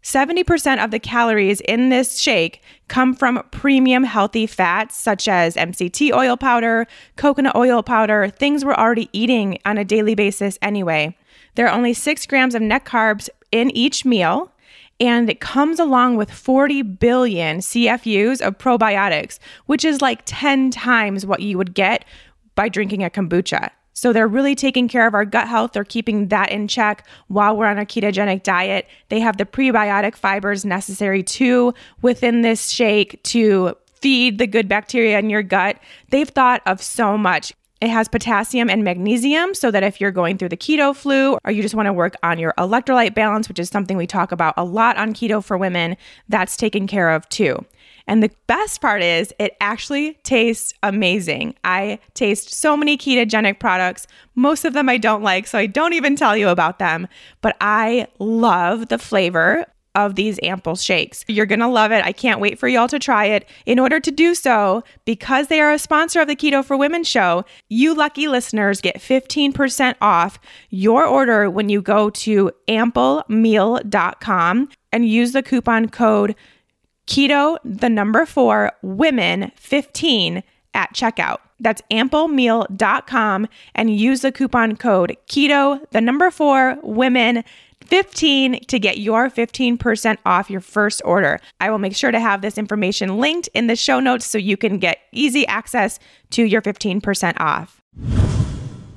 70% of the calories in this shake come from premium healthy fats such as MCT oil powder, coconut oil powder, things we're already eating on a daily basis anyway. There are only six grams of net carbs in each meal, and it comes along with 40 billion CFUs of probiotics, which is like 10 times what you would get by drinking a kombucha. So they're really taking care of our gut health. They're keeping that in check while we're on a ketogenic diet. They have the prebiotic fibers necessary too within this shake to feed the good bacteria in your gut. They've thought of so much. It has potassium and magnesium so that if you're going through the keto flu or you just want to work on your electrolyte balance, which is something we talk about a lot on keto for women, that's taken care of too. And the best part is, it actually tastes amazing. I taste so many ketogenic products. Most of them I don't like, so I don't even tell you about them. But I love the flavor of these ample shakes. You're going to love it. I can't wait for y'all to try it. In order to do so, because they are a sponsor of the Keto for Women show, you lucky listeners get 15% off your order when you go to amplemeal.com and use the coupon code keto, the number four, women 15 at checkout. That's amplemeal.com and use the coupon code keto, the number four, women 15 to get your 15% off your first order. I will make sure to have this information linked in the show notes so you can get easy access to your 15% off.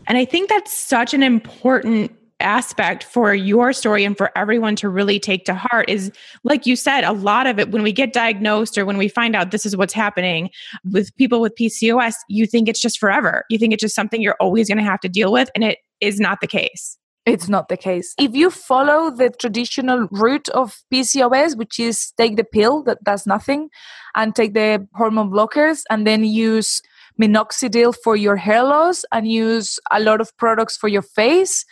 And I think that's such an important aspect for your story and for everyone to really take to heart is like you said a lot of it when we get diagnosed or when we find out this is what's happening with people with PCOS you think it's just forever you think it's just something you're always going to have to deal with and it is not the case
it's not the case. If you follow the traditional route of PCOS, which is take the pill that does nothing and take the hormone blockers and then use minoxidil for your hair loss and use a lot of products for your face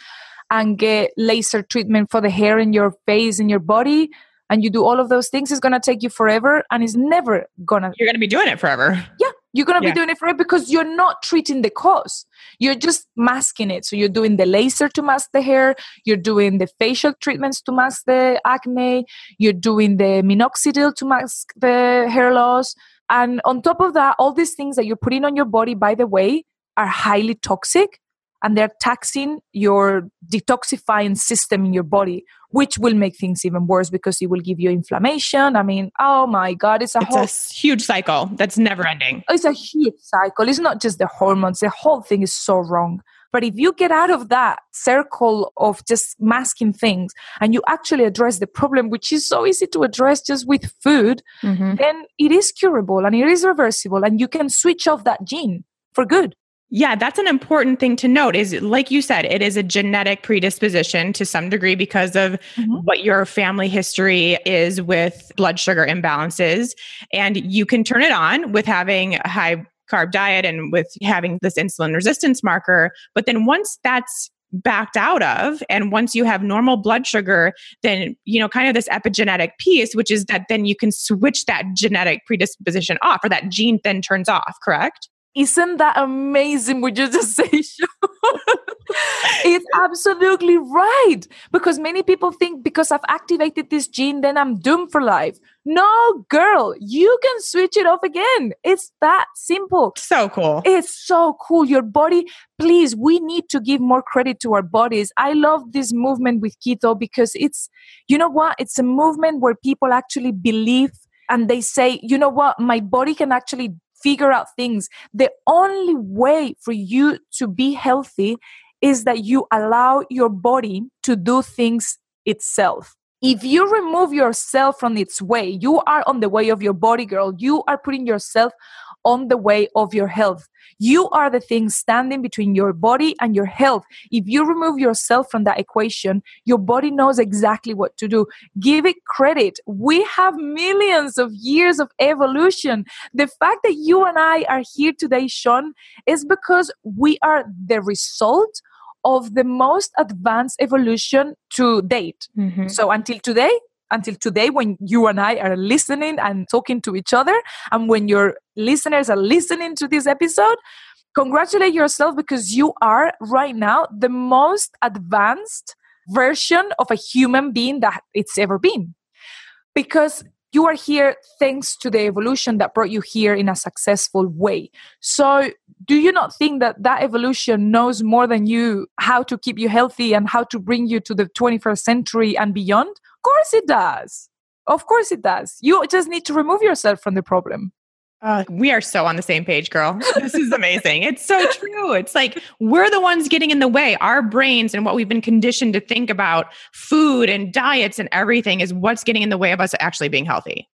and get laser treatment for the hair in your face and your body and you do all of those things it's going to take you forever and it's never going to
you're going to be doing it forever.
Yeah you're going to yeah. be doing it forever because you're not treating the cause. You're just masking it. So you're doing the laser to mask the hair you're doing the facial treatments to mask the acne you're doing the minoxidil to mask the hair loss. And on top of that all these things that you're putting on your body by the way are highly toxic and they're taxing your detoxifying system in your body which will make things even worse because it will give you inflammation. I mean oh my god it's a
it's
whole
a huge cycle that's never ending.
It's a huge cycle. It's not just the hormones. The whole thing is so wrong. But if you get out of that circle of just masking things and you actually address the problem, which is so easy to address just with food, mm-hmm. then it is curable and it is reversible and you can switch off that gene for good.
Yeah, that's an important thing to note is like you said, it is a genetic predisposition to some degree because of mm-hmm. what your family history is with blood sugar imbalances. And you can turn it on with having a high carb diet and with having this insulin resistance marker. But then once that's backed out of and once you have normal blood sugar then you know kind of this epigenetic piece which is that then you can switch that genetic predisposition off or that gene then turns off correct
isn't that amazing what you just say, it's absolutely right. Because many people think because I've activated this gene, then I'm doomed for life. No, girl, you can switch it off again. It's that simple.
So cool.
It's so cool. Your body, please, we need to give more credit to our bodies. I love this movement with keto because it's, you know what? It's a movement where people actually believe and they say, you know what? My body can actually figure out things. The only way for you to be healthy is that you allow your body to do things itself. If you remove yourself from its way, you are on the way of your body, girl. You are putting yourself on the way of your health. You are the thing standing between your body and your health. If you remove yourself from that equation, your body knows exactly what to do. Give it credit. We have millions of years of evolution. The fact that you and I are here today, Shawn, is because we are the result of the most advanced evolution to date. Mm-hmm. So until today, until today when you and I are listening and talking to each other. And when your listeners are listening to this episode congratulate yourself because you are right now the most advanced version of a human being that it's ever been. Because you are here thanks to the evolution that brought you here in a successful way. So, do you not think that that evolution knows more than you how to keep you healthy and how to bring you to the 21st century and beyond? Of course, it does. Of course, it does. You just need to remove yourself from the problem.
Uh, we are so on the same page, girl. This is amazing. it's so true. It's like we're the ones getting in the way. Our brains and what we've been conditioned to think about food and diets and everything is what's getting in the way of us actually being healthy.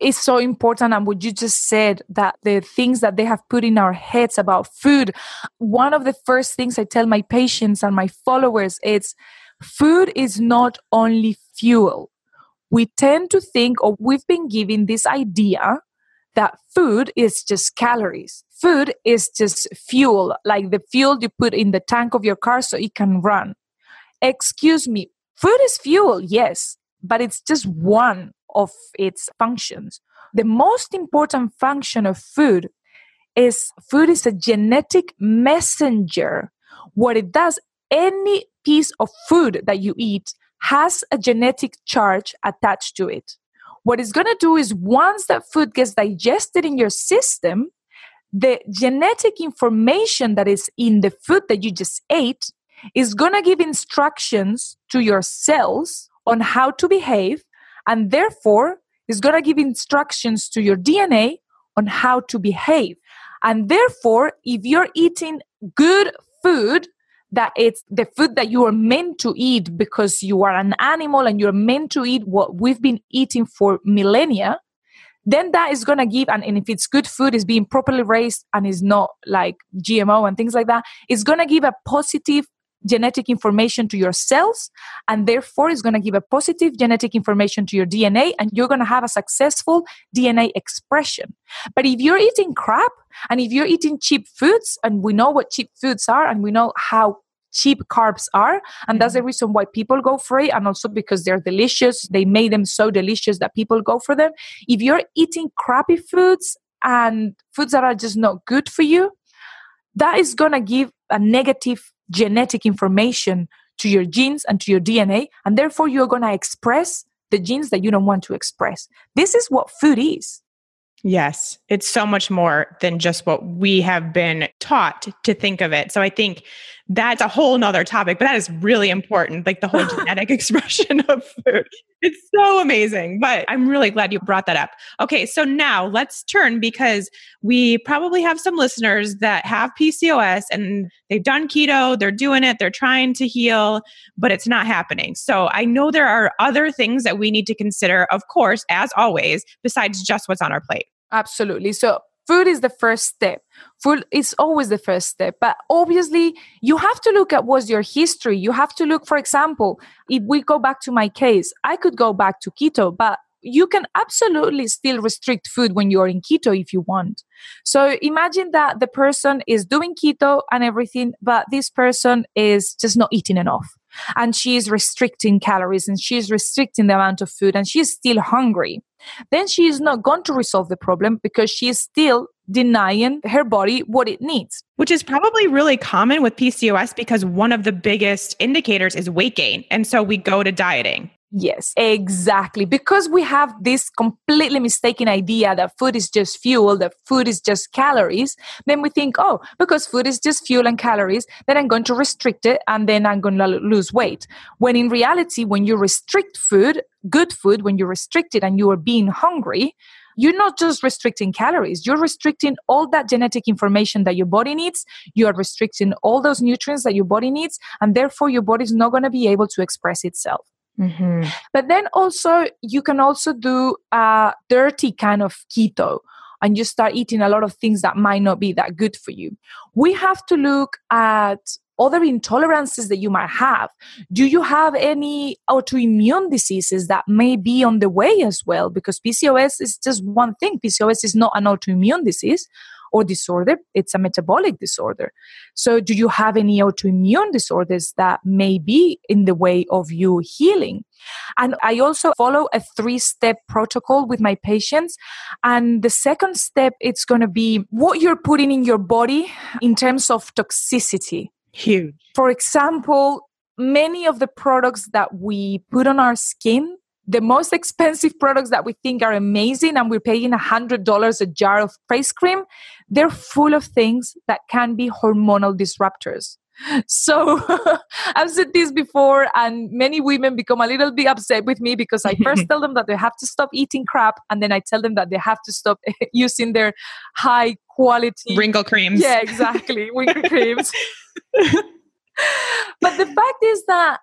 It's so important. And what you just said that the things that they have put in our heads about food, one of the first things I tell my patients and my followers is food is not only fuel. We tend to think, or we've been given this idea that food is just calories. Food is just fuel, like the fuel you put in the tank of your car so it can run. Excuse me, food is fuel, yes, but it's just one of its functions. The most important function of food is food is a genetic messenger. What it does, any piece of food that you eat has a genetic charge attached to it. What it's going to do is once that food gets digested in your system, the genetic information that is in the food that you just ate is going to give instructions to your cells on how to behave and therefore is going to give instructions to your DNA on how to behave. And therefore, if you're eating good food that it's the food that you are meant to eat because you are an animal and you're meant to eat what we've been eating for millennia then that is going to give and, and if it's good food is being properly raised and is not like gmo and things like that it's going to give a positive genetic information to your cells and therefore it's going to give a positive genetic information to your DNA and you're going to have a successful DNA expression. But if you're eating crap and if you're eating cheap foods and we know what cheap foods are and we know how cheap carbs are and that's the mm-hmm. reason why people go for it and also because they're delicious they made them so delicious that people go for them if you're eating crappy foods and foods that are just not good for you that is going to give a negative genetic information to your genes and to your DNA, and therefore you're going to express the genes that you don't want to express. This is what food is.
Yes, it's so much more than just what we have been taught to think of it. So I think that's a whole nother topic, but that is really important, like the whole genetic expression of food. It's so amazing. But I'm really glad you brought that up. Okay, so now let's turn because we probably have some listeners that have PCOS and they've done keto, they're doing it, they're trying to heal, but it's not happening. So I know there are other things that we need to consider, of course, as always, besides just what's on our plate.
Absolutely. So food is the first step. Food is always the first step but obviously you have to look at what's your history. You have to look for example if we go back to my case i could go back to keto but you can absolutely still restrict food when you're in keto if you want. So imagine that the person is doing keto and everything, but this person is just not eating enough and she's restricting calories and she's restricting the amount of food and she's still hungry, then she is not going to resolve the problem because she is still denying her body what it needs.
Which is probably really common with PCOS because one of the biggest indicators is weight gain. And so we go to dieting.
Yes, exactly. Because we have this completely mistaken idea that food is just fuel, that food is just calories, then we think, oh, because food is just fuel and calories, then I'm going to restrict it and then I'm going to lose weight. When in reality, when you restrict food, good food, when you restrict it and you are being hungry, you're not just restricting calories, you're restricting all that genetic information that your body needs. You are restricting all those nutrients that your body needs, and therefore your body is not going to be able to express itself. Mm-hmm. But then also, you can also do a dirty kind of keto. and you start eating a lot of things that might not be that good for you. We have to look at other intolerances that you might have. Do you have any autoimmune diseases that may be on the way as well? Because PCOS is just one thing. PCOS is not an autoimmune disease or disorder, it's a metabolic disorder. So, do you have any autoimmune disorders that may be in the way of you healing? And I also follow a three step protocol with my patients. And the second step, it's going to be what you're putting in your body in terms of toxicity.
Huge.
For example, many of the products that we put on our skin, the most expensive products that we think are amazing and we're paying $100 a jar of face cream, they're full of things that can be hormonal disruptors. So I've said this before, and many women become a little bit upset with me because I first tell them that they have to stop eating crap, and then I tell them that they have to stop using their high quality
wrinkle creams.
Yeah, exactly, wrinkle creams. but the fact is that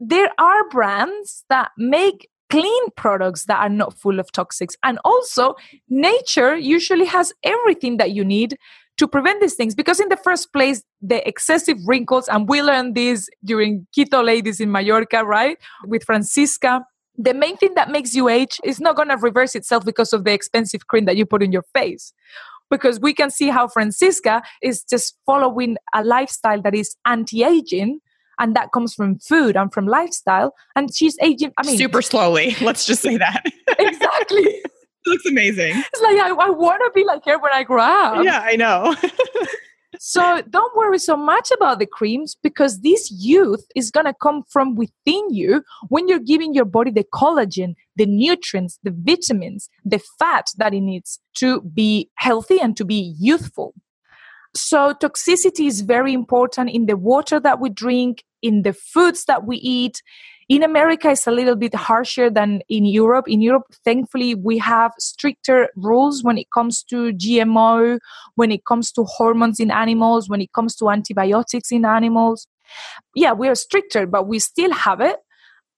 there are brands that make clean products that are not full of toxics. And also, nature usually has everything that you need to prevent these things because in the first place the excessive wrinkles and we learned this during keto ladies in mallorca right? With francisca. The main thing that makes you age is not going to reverse itself because of the expensive cream that you put in your face. Because we can see how francisca is just following a lifestyle that is anti-aging and that comes from food and from lifestyle and she's aging i mean
super slowly let's just say that
exactly It
looks amazing.
It's like I, I want to be like her when I grow up.
Yeah, I know.
so don't worry so much about the creams because this youth is going to come from within you when you're giving your body the collagen, the nutrients, the vitamins, the fat that it needs to be healthy and to be youthful. So, toxicity is very important in the water that we drink, in the foods that we eat, in America, it's a little bit harsher than in Europe. In Europe, thankfully, we have stricter rules when it comes to GMO, when it comes to hormones in animals, when it comes to antibiotics in animals. Yeah, we are stricter, but we still have it.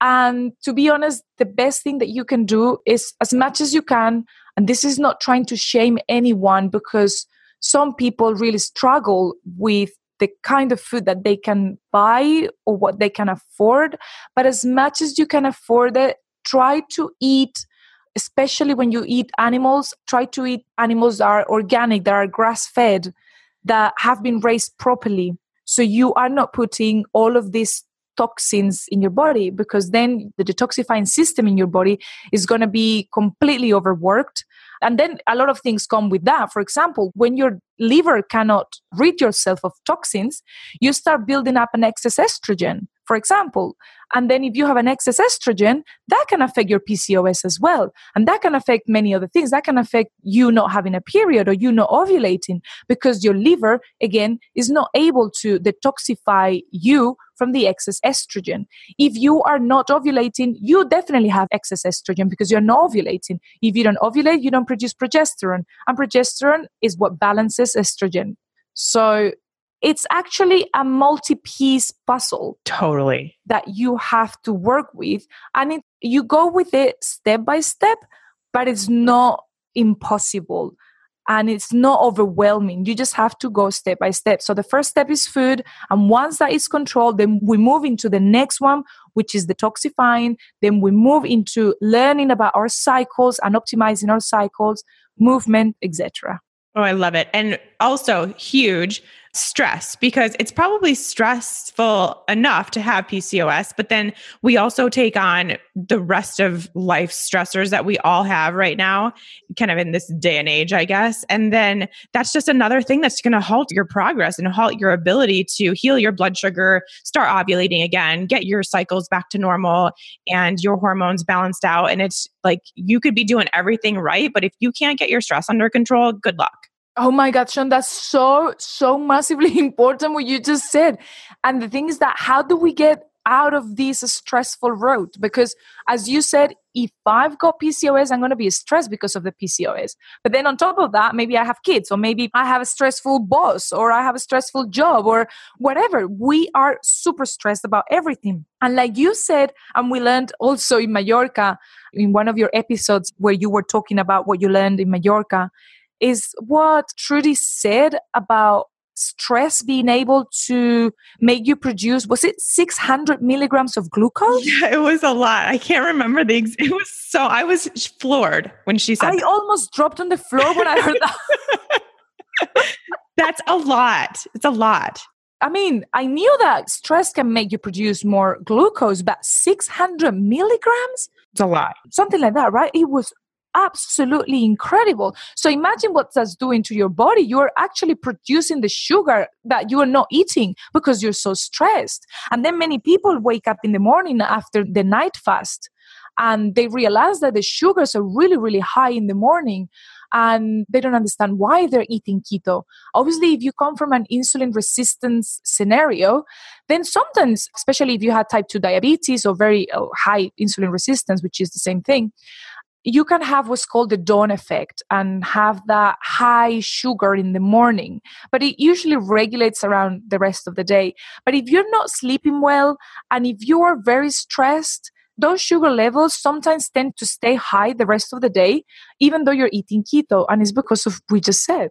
And to be honest, the best thing that you can do is as much as you can, and this is not trying to shame anyone because some people really struggle with the kind of food that they can buy or what they can afford. But as much as you can afford it, try to eat, especially when you eat animals, try to eat animals that are organic, that are grass fed, that have been raised properly. So you are not putting all of these toxins in your body because then the detoxifying system in your body is going to be completely overworked and then a lot of things come with that. For example, when your liver cannot rid yourself of toxins, you start building up an excess estrogen, for example. And then if you have an excess estrogen, that can affect your PCOS as well. And that can affect many other things. That can affect you not having a period or you not ovulating because your liver, again, is not able to detoxify you from the excess estrogen. If you are not ovulating, you definitely have excess estrogen because you're not ovulating. If you don't ovulate, you don't produce progesterone. And progesterone is what balances estrogen. So it's actually a multi piece puzzle.
Totally.
That you have to work with. And it, you go with it step by step, but it's not impossible and it's not overwhelming. You just have to go step by step. So the first step is food. And once that is controlled, then we move into the next one, which is detoxifying. Then we move into learning about our cycles and optimizing our cycles, movement, etc.
Oh, I love it. And also huge stress because it's probably stressful enough to have PCOS, but then we also take on the rest of life stressors that we all have right now, kind of in this day and age, I guess. And then that's just another thing that's going to halt your progress and halt your ability to heal your blood sugar, start ovulating again, get your cycles back to normal and your hormones balanced out. And it's like you could be doing everything right, but if you can't get your stress under control, good luck.
Oh my God, Shawn, that's so, so massively important what you just said. And the thing is that how do we get out of this stressful road? Because as you said, if I've got PCOS, I'm going to be stressed because of the PCOS. But then on top of that, maybe I have kids, or maybe I have a stressful boss, or I have a stressful job, or whatever. We are super stressed about everything. And like you said, and we learned also in Mallorca, in one of your episodes where you were talking about what you learned in Mallorca, is what Trudy said about stress being able to make you produce was it 600 milligrams of glucose
yeah it was a lot i can't remember the ex- it was so i was floored when she said
i
that.
almost dropped on the floor when i heard that
that's a lot it's a lot
I mean, I knew that stress can make you produce more glucose, but 600 milligrams?
It's a lot.
Something like that, right? It was absolutely incredible. So imagine what that's doing to your body. You are actually producing the sugar that you are not eating because you're so stressed. And then many people wake up in the morning after the night fast and they realize that the sugars are really, really high in the morning and they don't understand why they're eating keto. Obviously, if you come from an insulin resistance scenario, then sometimes, especially if you had type 2 diabetes or very uh, high insulin resistance, which is the same thing, you can have what's called the dawn effect and have that high sugar in the morning, but it usually regulates around the rest of the day. But if you're not sleeping well and if you are very stressed, those sugar levels sometimes tend to stay high the rest of the day, even though you're eating keto. And it's because of we just said.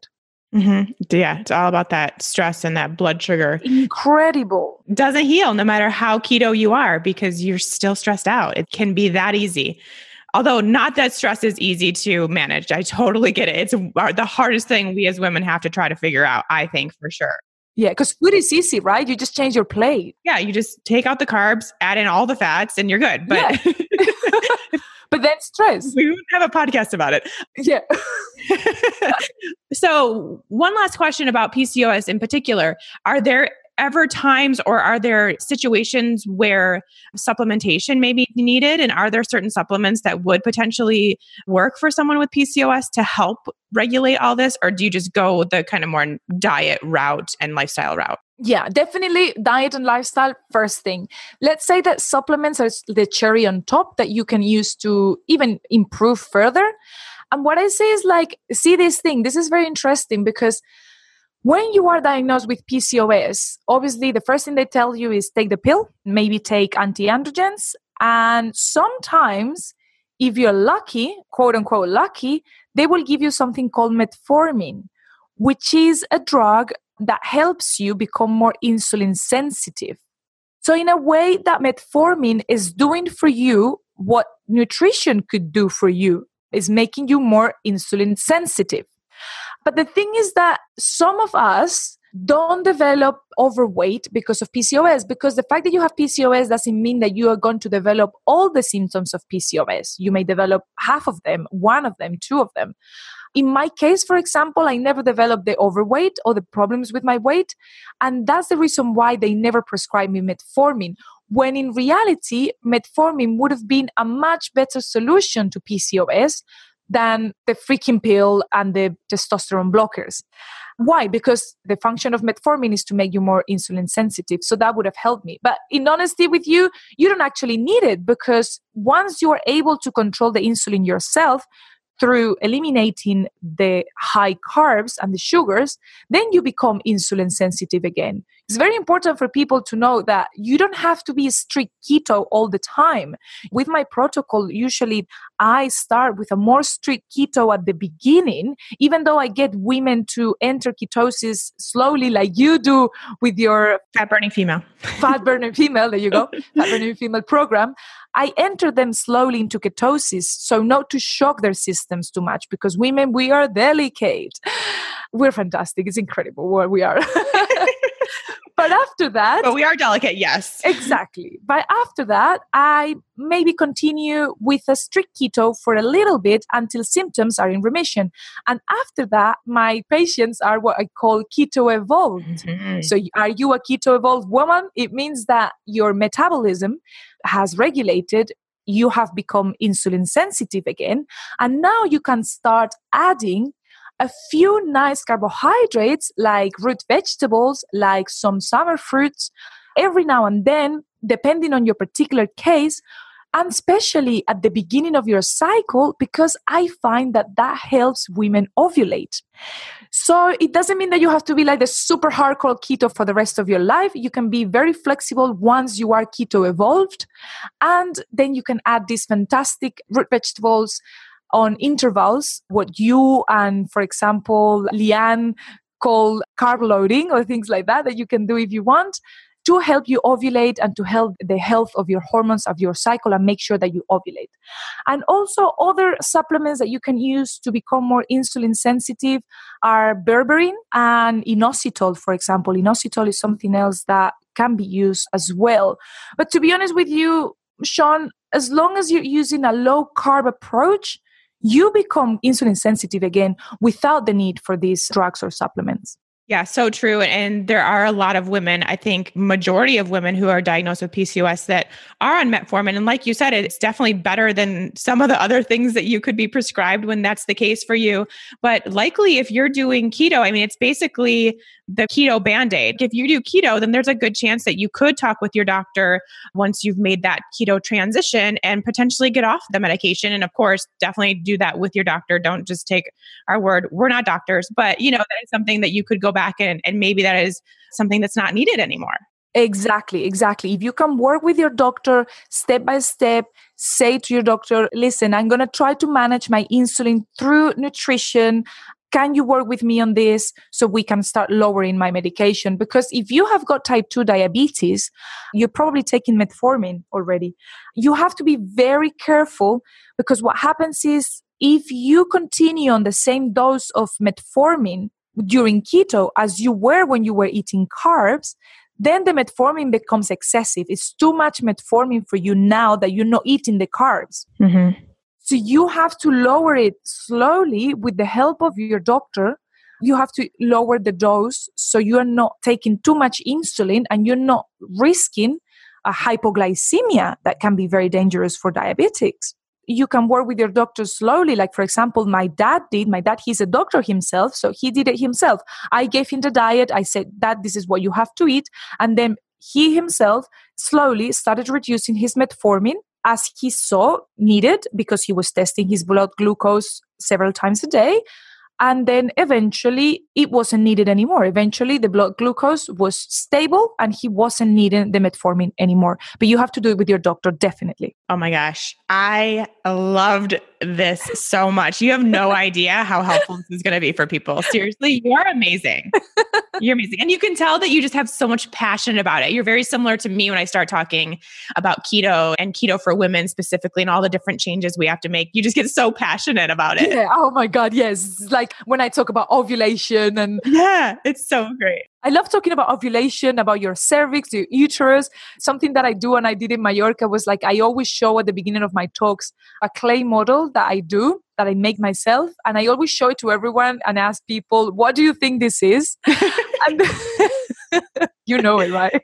Mm-hmm. Yeah, it's all about that stress and that blood sugar.
Incredible.
Doesn't heal no matter how keto you are because you're still stressed out. It can be that easy. Although, not that stress is easy to manage. I totally get it. It's uh, the hardest thing we as women have to try to figure out, I think, for sure.
Yeah, because food is easy, right? You just change your plate.
Yeah, you just take out the carbs, add in all the fats, and you're good. But yeah.
but then stress.
We wouldn't have a podcast about it.
Yeah.
so, one last question about PCOS in particular. Are there ever times or are there situations where supplementation may be needed? And are there certain supplements that would potentially work for someone with PCOS to help regulate all this? Or do you just go the kind of more diet route and lifestyle route?
Yeah, definitely diet and lifestyle first thing. Let's say that supplements are the cherry on top that you can use to even improve further. And what I say is like, see this thing, this is very interesting because when you are diagnosed with PCOS, obviously the first thing they tell you is take the pill, maybe take anti androgens. And sometimes, if you're lucky, quote unquote lucky, they will give you something called metformin, which is a drug that helps you become more insulin sensitive. So, in a way, that metformin is doing for you what nutrition could do for you, is making you more insulin sensitive. But the thing is that some of us don't develop overweight because of PCOS because the fact that you have PCOS doesn't mean that you are going to develop all the symptoms of PCOS. You may develop half of them, one of them, two of them. In my case, for example, I never developed the overweight or the problems with my weight. And that's the reason why they never prescribed me metformin. When in reality, metformin would have been a much better solution to PCOS than the freaking pill and the testosterone blockers. Why? Because the function of metformin is to make you more insulin sensitive. So that would have helped me. But in honesty with you, you don't actually need it because once you are able to control the insulin yourself, through eliminating the high carbs and the sugars, then you become insulin sensitive again. It's very important for people to know that you don't have to be strict keto all the time. With my protocol, usually I start with a more strict keto at the beginning, even though I get women to enter ketosis slowly, like you do with your
fat burning female.
fat burning female, there you go, fat burning female program. I enter them slowly into ketosis, so not to shock their systems too much because women, we are delicate. We're fantastic. It's incredible where we are. but after that
but we are delicate yes.
Exactly. But after that i maybe continue with a strict keto for a little bit until symptoms are in remission. And after that my patients are what i call keto evolved. Mm-hmm. so are you a keto evolved woman? It means that your metabolism has regulated you have become insulin sensitive again and now you can start adding a few nice carbohydrates like root vegetables, like some summer fruits, every now and then, depending on your particular case, and especially at the beginning of your cycle, because I find that that helps women ovulate. So it doesn't mean that you have to be like the super hardcore keto for the rest of your life. You can be very flexible once you are keto evolved. And then you can add these fantastic root vegetables on intervals, what you and, for example, Leanne call carb loading or things like that that you can do if you want to help you ovulate and to help the health of your hormones of your cycle and make sure that you ovulate. And also other supplements that you can use to become more insulin sensitive are berberine and inositol, for example. Inositol is something else that can be used as well. But to be honest with you, Shawn, as long as you're using a low carb approach, you become insulin sensitive again without the need for these drugs or supplements.
Yeah, so true. And there are a lot of women, I think majority of women who are diagnosed with PCOS that are on metformin. And like you said, it's definitely better than some of the other things that you could be prescribed when that's the case for you. But likely if you're doing keto, I mean, it's basically the keto band aid. If you do keto, then there's a good chance that you could talk with your doctor once you've made that keto transition and potentially get off the medication. And of course, definitely do that with your doctor. Don't just take our word. We're not doctors, but you know, that is something that you could go back and, and maybe that is something that's not needed anymore.
Exactly, exactly. If you can work with your doctor step by step, say to your doctor, listen, I'm going to try to manage my insulin through nutrition can you work with me on this so we can start lowering my medication? Because if you have got type 2 diabetes, you're probably taking metformin already. You have to be very careful because what happens is if you continue on the same dose of metformin during keto as you were when you were eating carbs, then the metformin becomes excessive. It's too much metformin for you now that you're not eating the carbs. Mm-hmm. So you have to lower it slowly with the help of your doctor. You have to lower the dose so you're not taking too much insulin and you're not risking a hypoglycemia that can be very dangerous for diabetics. You can work with your doctor slowly. Like, for example, my dad did. My dad, he's a doctor himself, so he did it himself. I gave him the diet. I said, Dad, this is what you have to eat. And then he himself slowly started reducing his metformin as he saw needed because he was testing his blood glucose several times a day and then eventually it wasn't needed anymore. Eventually the blood glucose was stable and he wasn't needing the metformin anymore. But you have to do it with your doctor definitely.
Oh my gosh. I loved this so much. You have no idea how helpful this is going to be for people. Seriously you're amazing. You're amazing. And you can tell that you just have so much passion about it. You're very similar to me when i start talking about keto and keto for women specifically and all the different changes we have to make. You just get so passionate about it.
Yeah. Oh my god. Yes. Like when I talk about ovulation and
yeah, it's so great.
I love talking about ovulation, about your cervix, your uterus. Something that I do and I did in Mallorca was like I always show at the beginning of my talks a clay model that I do, that I make myself. And I always show it to everyone and ask people, what do you think this is? and you know it, right?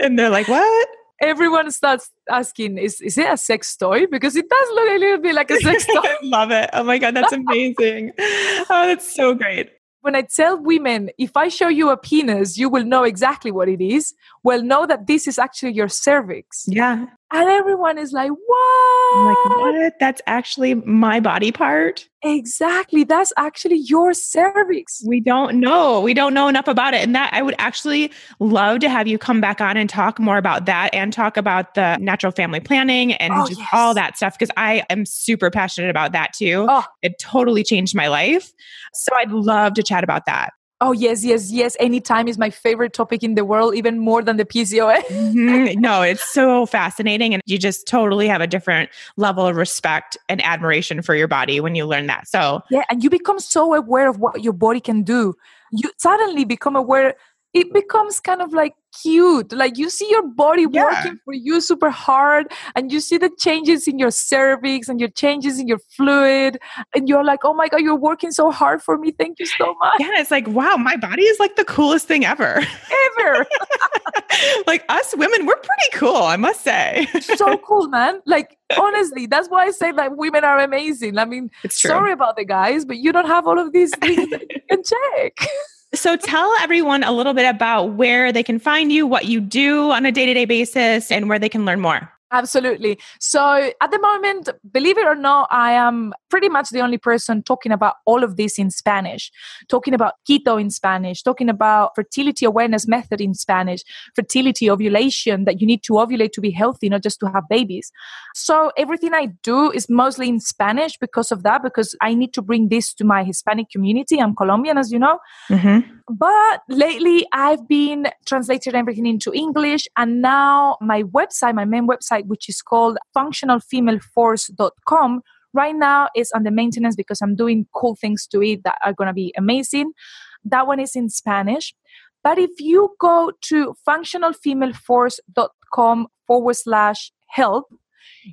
and they're like, what?
Everyone starts asking, is, is it a sex toy? Because it does look a little bit like a sex toy. I
love it. Oh my God, that's amazing. oh, that's so great.
When I tell women, if I show you a penis, you will know exactly what it is. Well, know that this is actually your cervix.
Yeah.
And everyone is like, what?
I'm like, what? That's actually my body part?
Exactly. That's actually your cervix.
We don't know. We don't know enough about it. And that I would actually love to have you come back on and talk more about that and talk about the natural family planning and oh, just yes. all that stuff. Cause I am super passionate about that too. Oh. It totally changed my life. So I'd love to chat about that.
Oh yes, yes, yes. Anytime is my favorite topic in the world, even more than the PCOS.
mm-hmm. No, it's so fascinating, and you just totally have a different level of respect and admiration for your body when you learn that. So
yeah, and you become so aware of what your body can do. You suddenly become aware it becomes kind of like cute. Like you see your body yeah. working for you super hard, and you see the changes in your cervix and your changes in your fluid, and you're like, oh my God, you're working so hard for me. Thank you so much.
Yeah, it's like, wow, my body is like the coolest thing ever.
Ever.
like us women, we're pretty cool, I must say.
so cool, man. Like, honestly, that's why I say that women are amazing. I mean, sorry about the guys, but you don't have all of these things that you can check.
So tell everyone a little bit about where they can find you, what you do on a day to day basis, and where they can learn more.
Absolutely. So at the moment, believe it or not, I am pretty much the only person talking about all of this in Spanish, talking about keto in Spanish, talking about fertility awareness method in Spanish, fertility, ovulation, that you need to ovulate to be healthy, not just to have babies. So everything I do is mostly in Spanish because of that, because I need to bring this to my Hispanic community. I'm Colombian, as you know. Mm-hmm. But lately, I've been translating everything into English, and now my website, my main website, which is called functionalfemaleforce.com, right now is under maintenance because I'm doing cool things to it that are going to be amazing. That one is in Spanish. But if you go to functionalfemaleforce.com forward slash help,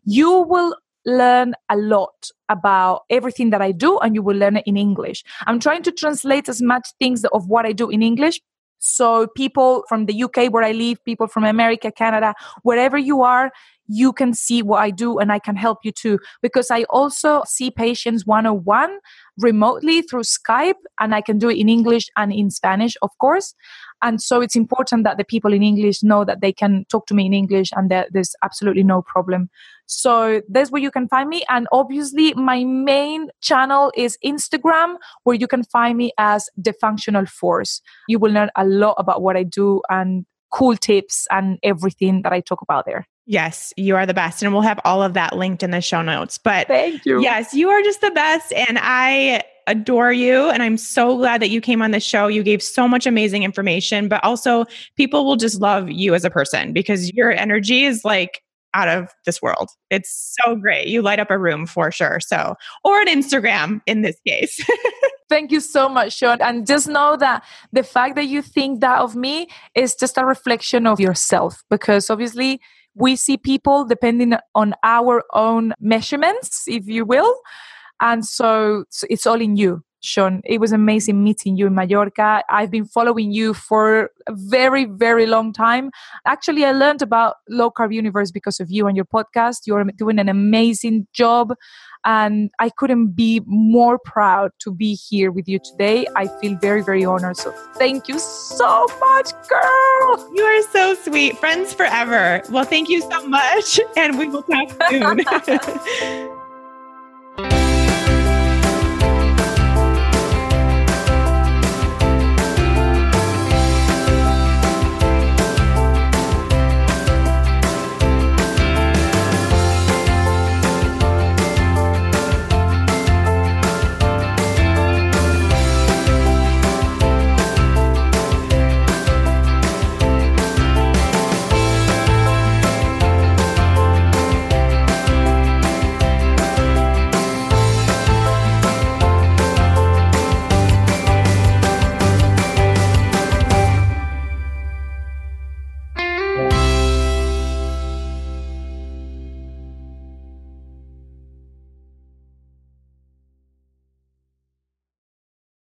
you will learn a lot about everything that I do and you will learn it in English. I'm trying to translate as much things of what I do in English. So people from the UK where I live, people from America, Canada, wherever you are, you can see what I do and I can help you too. Because I also see patients one on one remotely through Skype and I can do it in English and in Spanish, of course. And so it's important that the people in English know that they can talk to me in English and there's absolutely no problem. So that's where you can find me. And obviously, my main channel is Instagram, where you can find me as The Functional Force. You will learn a lot about what I do and cool tips and everything that I talk about there.
Yes, you are the best. And we'll have all of that linked in the show notes. But
thank you.
Yes, you are just the best. And I adore you. And I'm so glad that you came on the show. You gave so much amazing information, but also people will just love you as a person because your energy is like out of this world. It's so great. You light up a room for sure. So, or an Instagram in this case.
Thank you so much, Shawn. And just know that the fact that you think that of me is just a reflection of yourself because obviously we see people depending on our own measurements, if you will. And so, so it's all in you. Shawn. It was amazing meeting you in Mallorca. I've been following you for a very, very long time. Actually, I learned about Low Carb Universe because of you and your podcast. You're doing an amazing job. And I couldn't be more proud to be here with you today. I feel very, very honored. So thank you so much, girl.
You are so sweet. Friends forever. Well, thank you so much. And we will talk soon.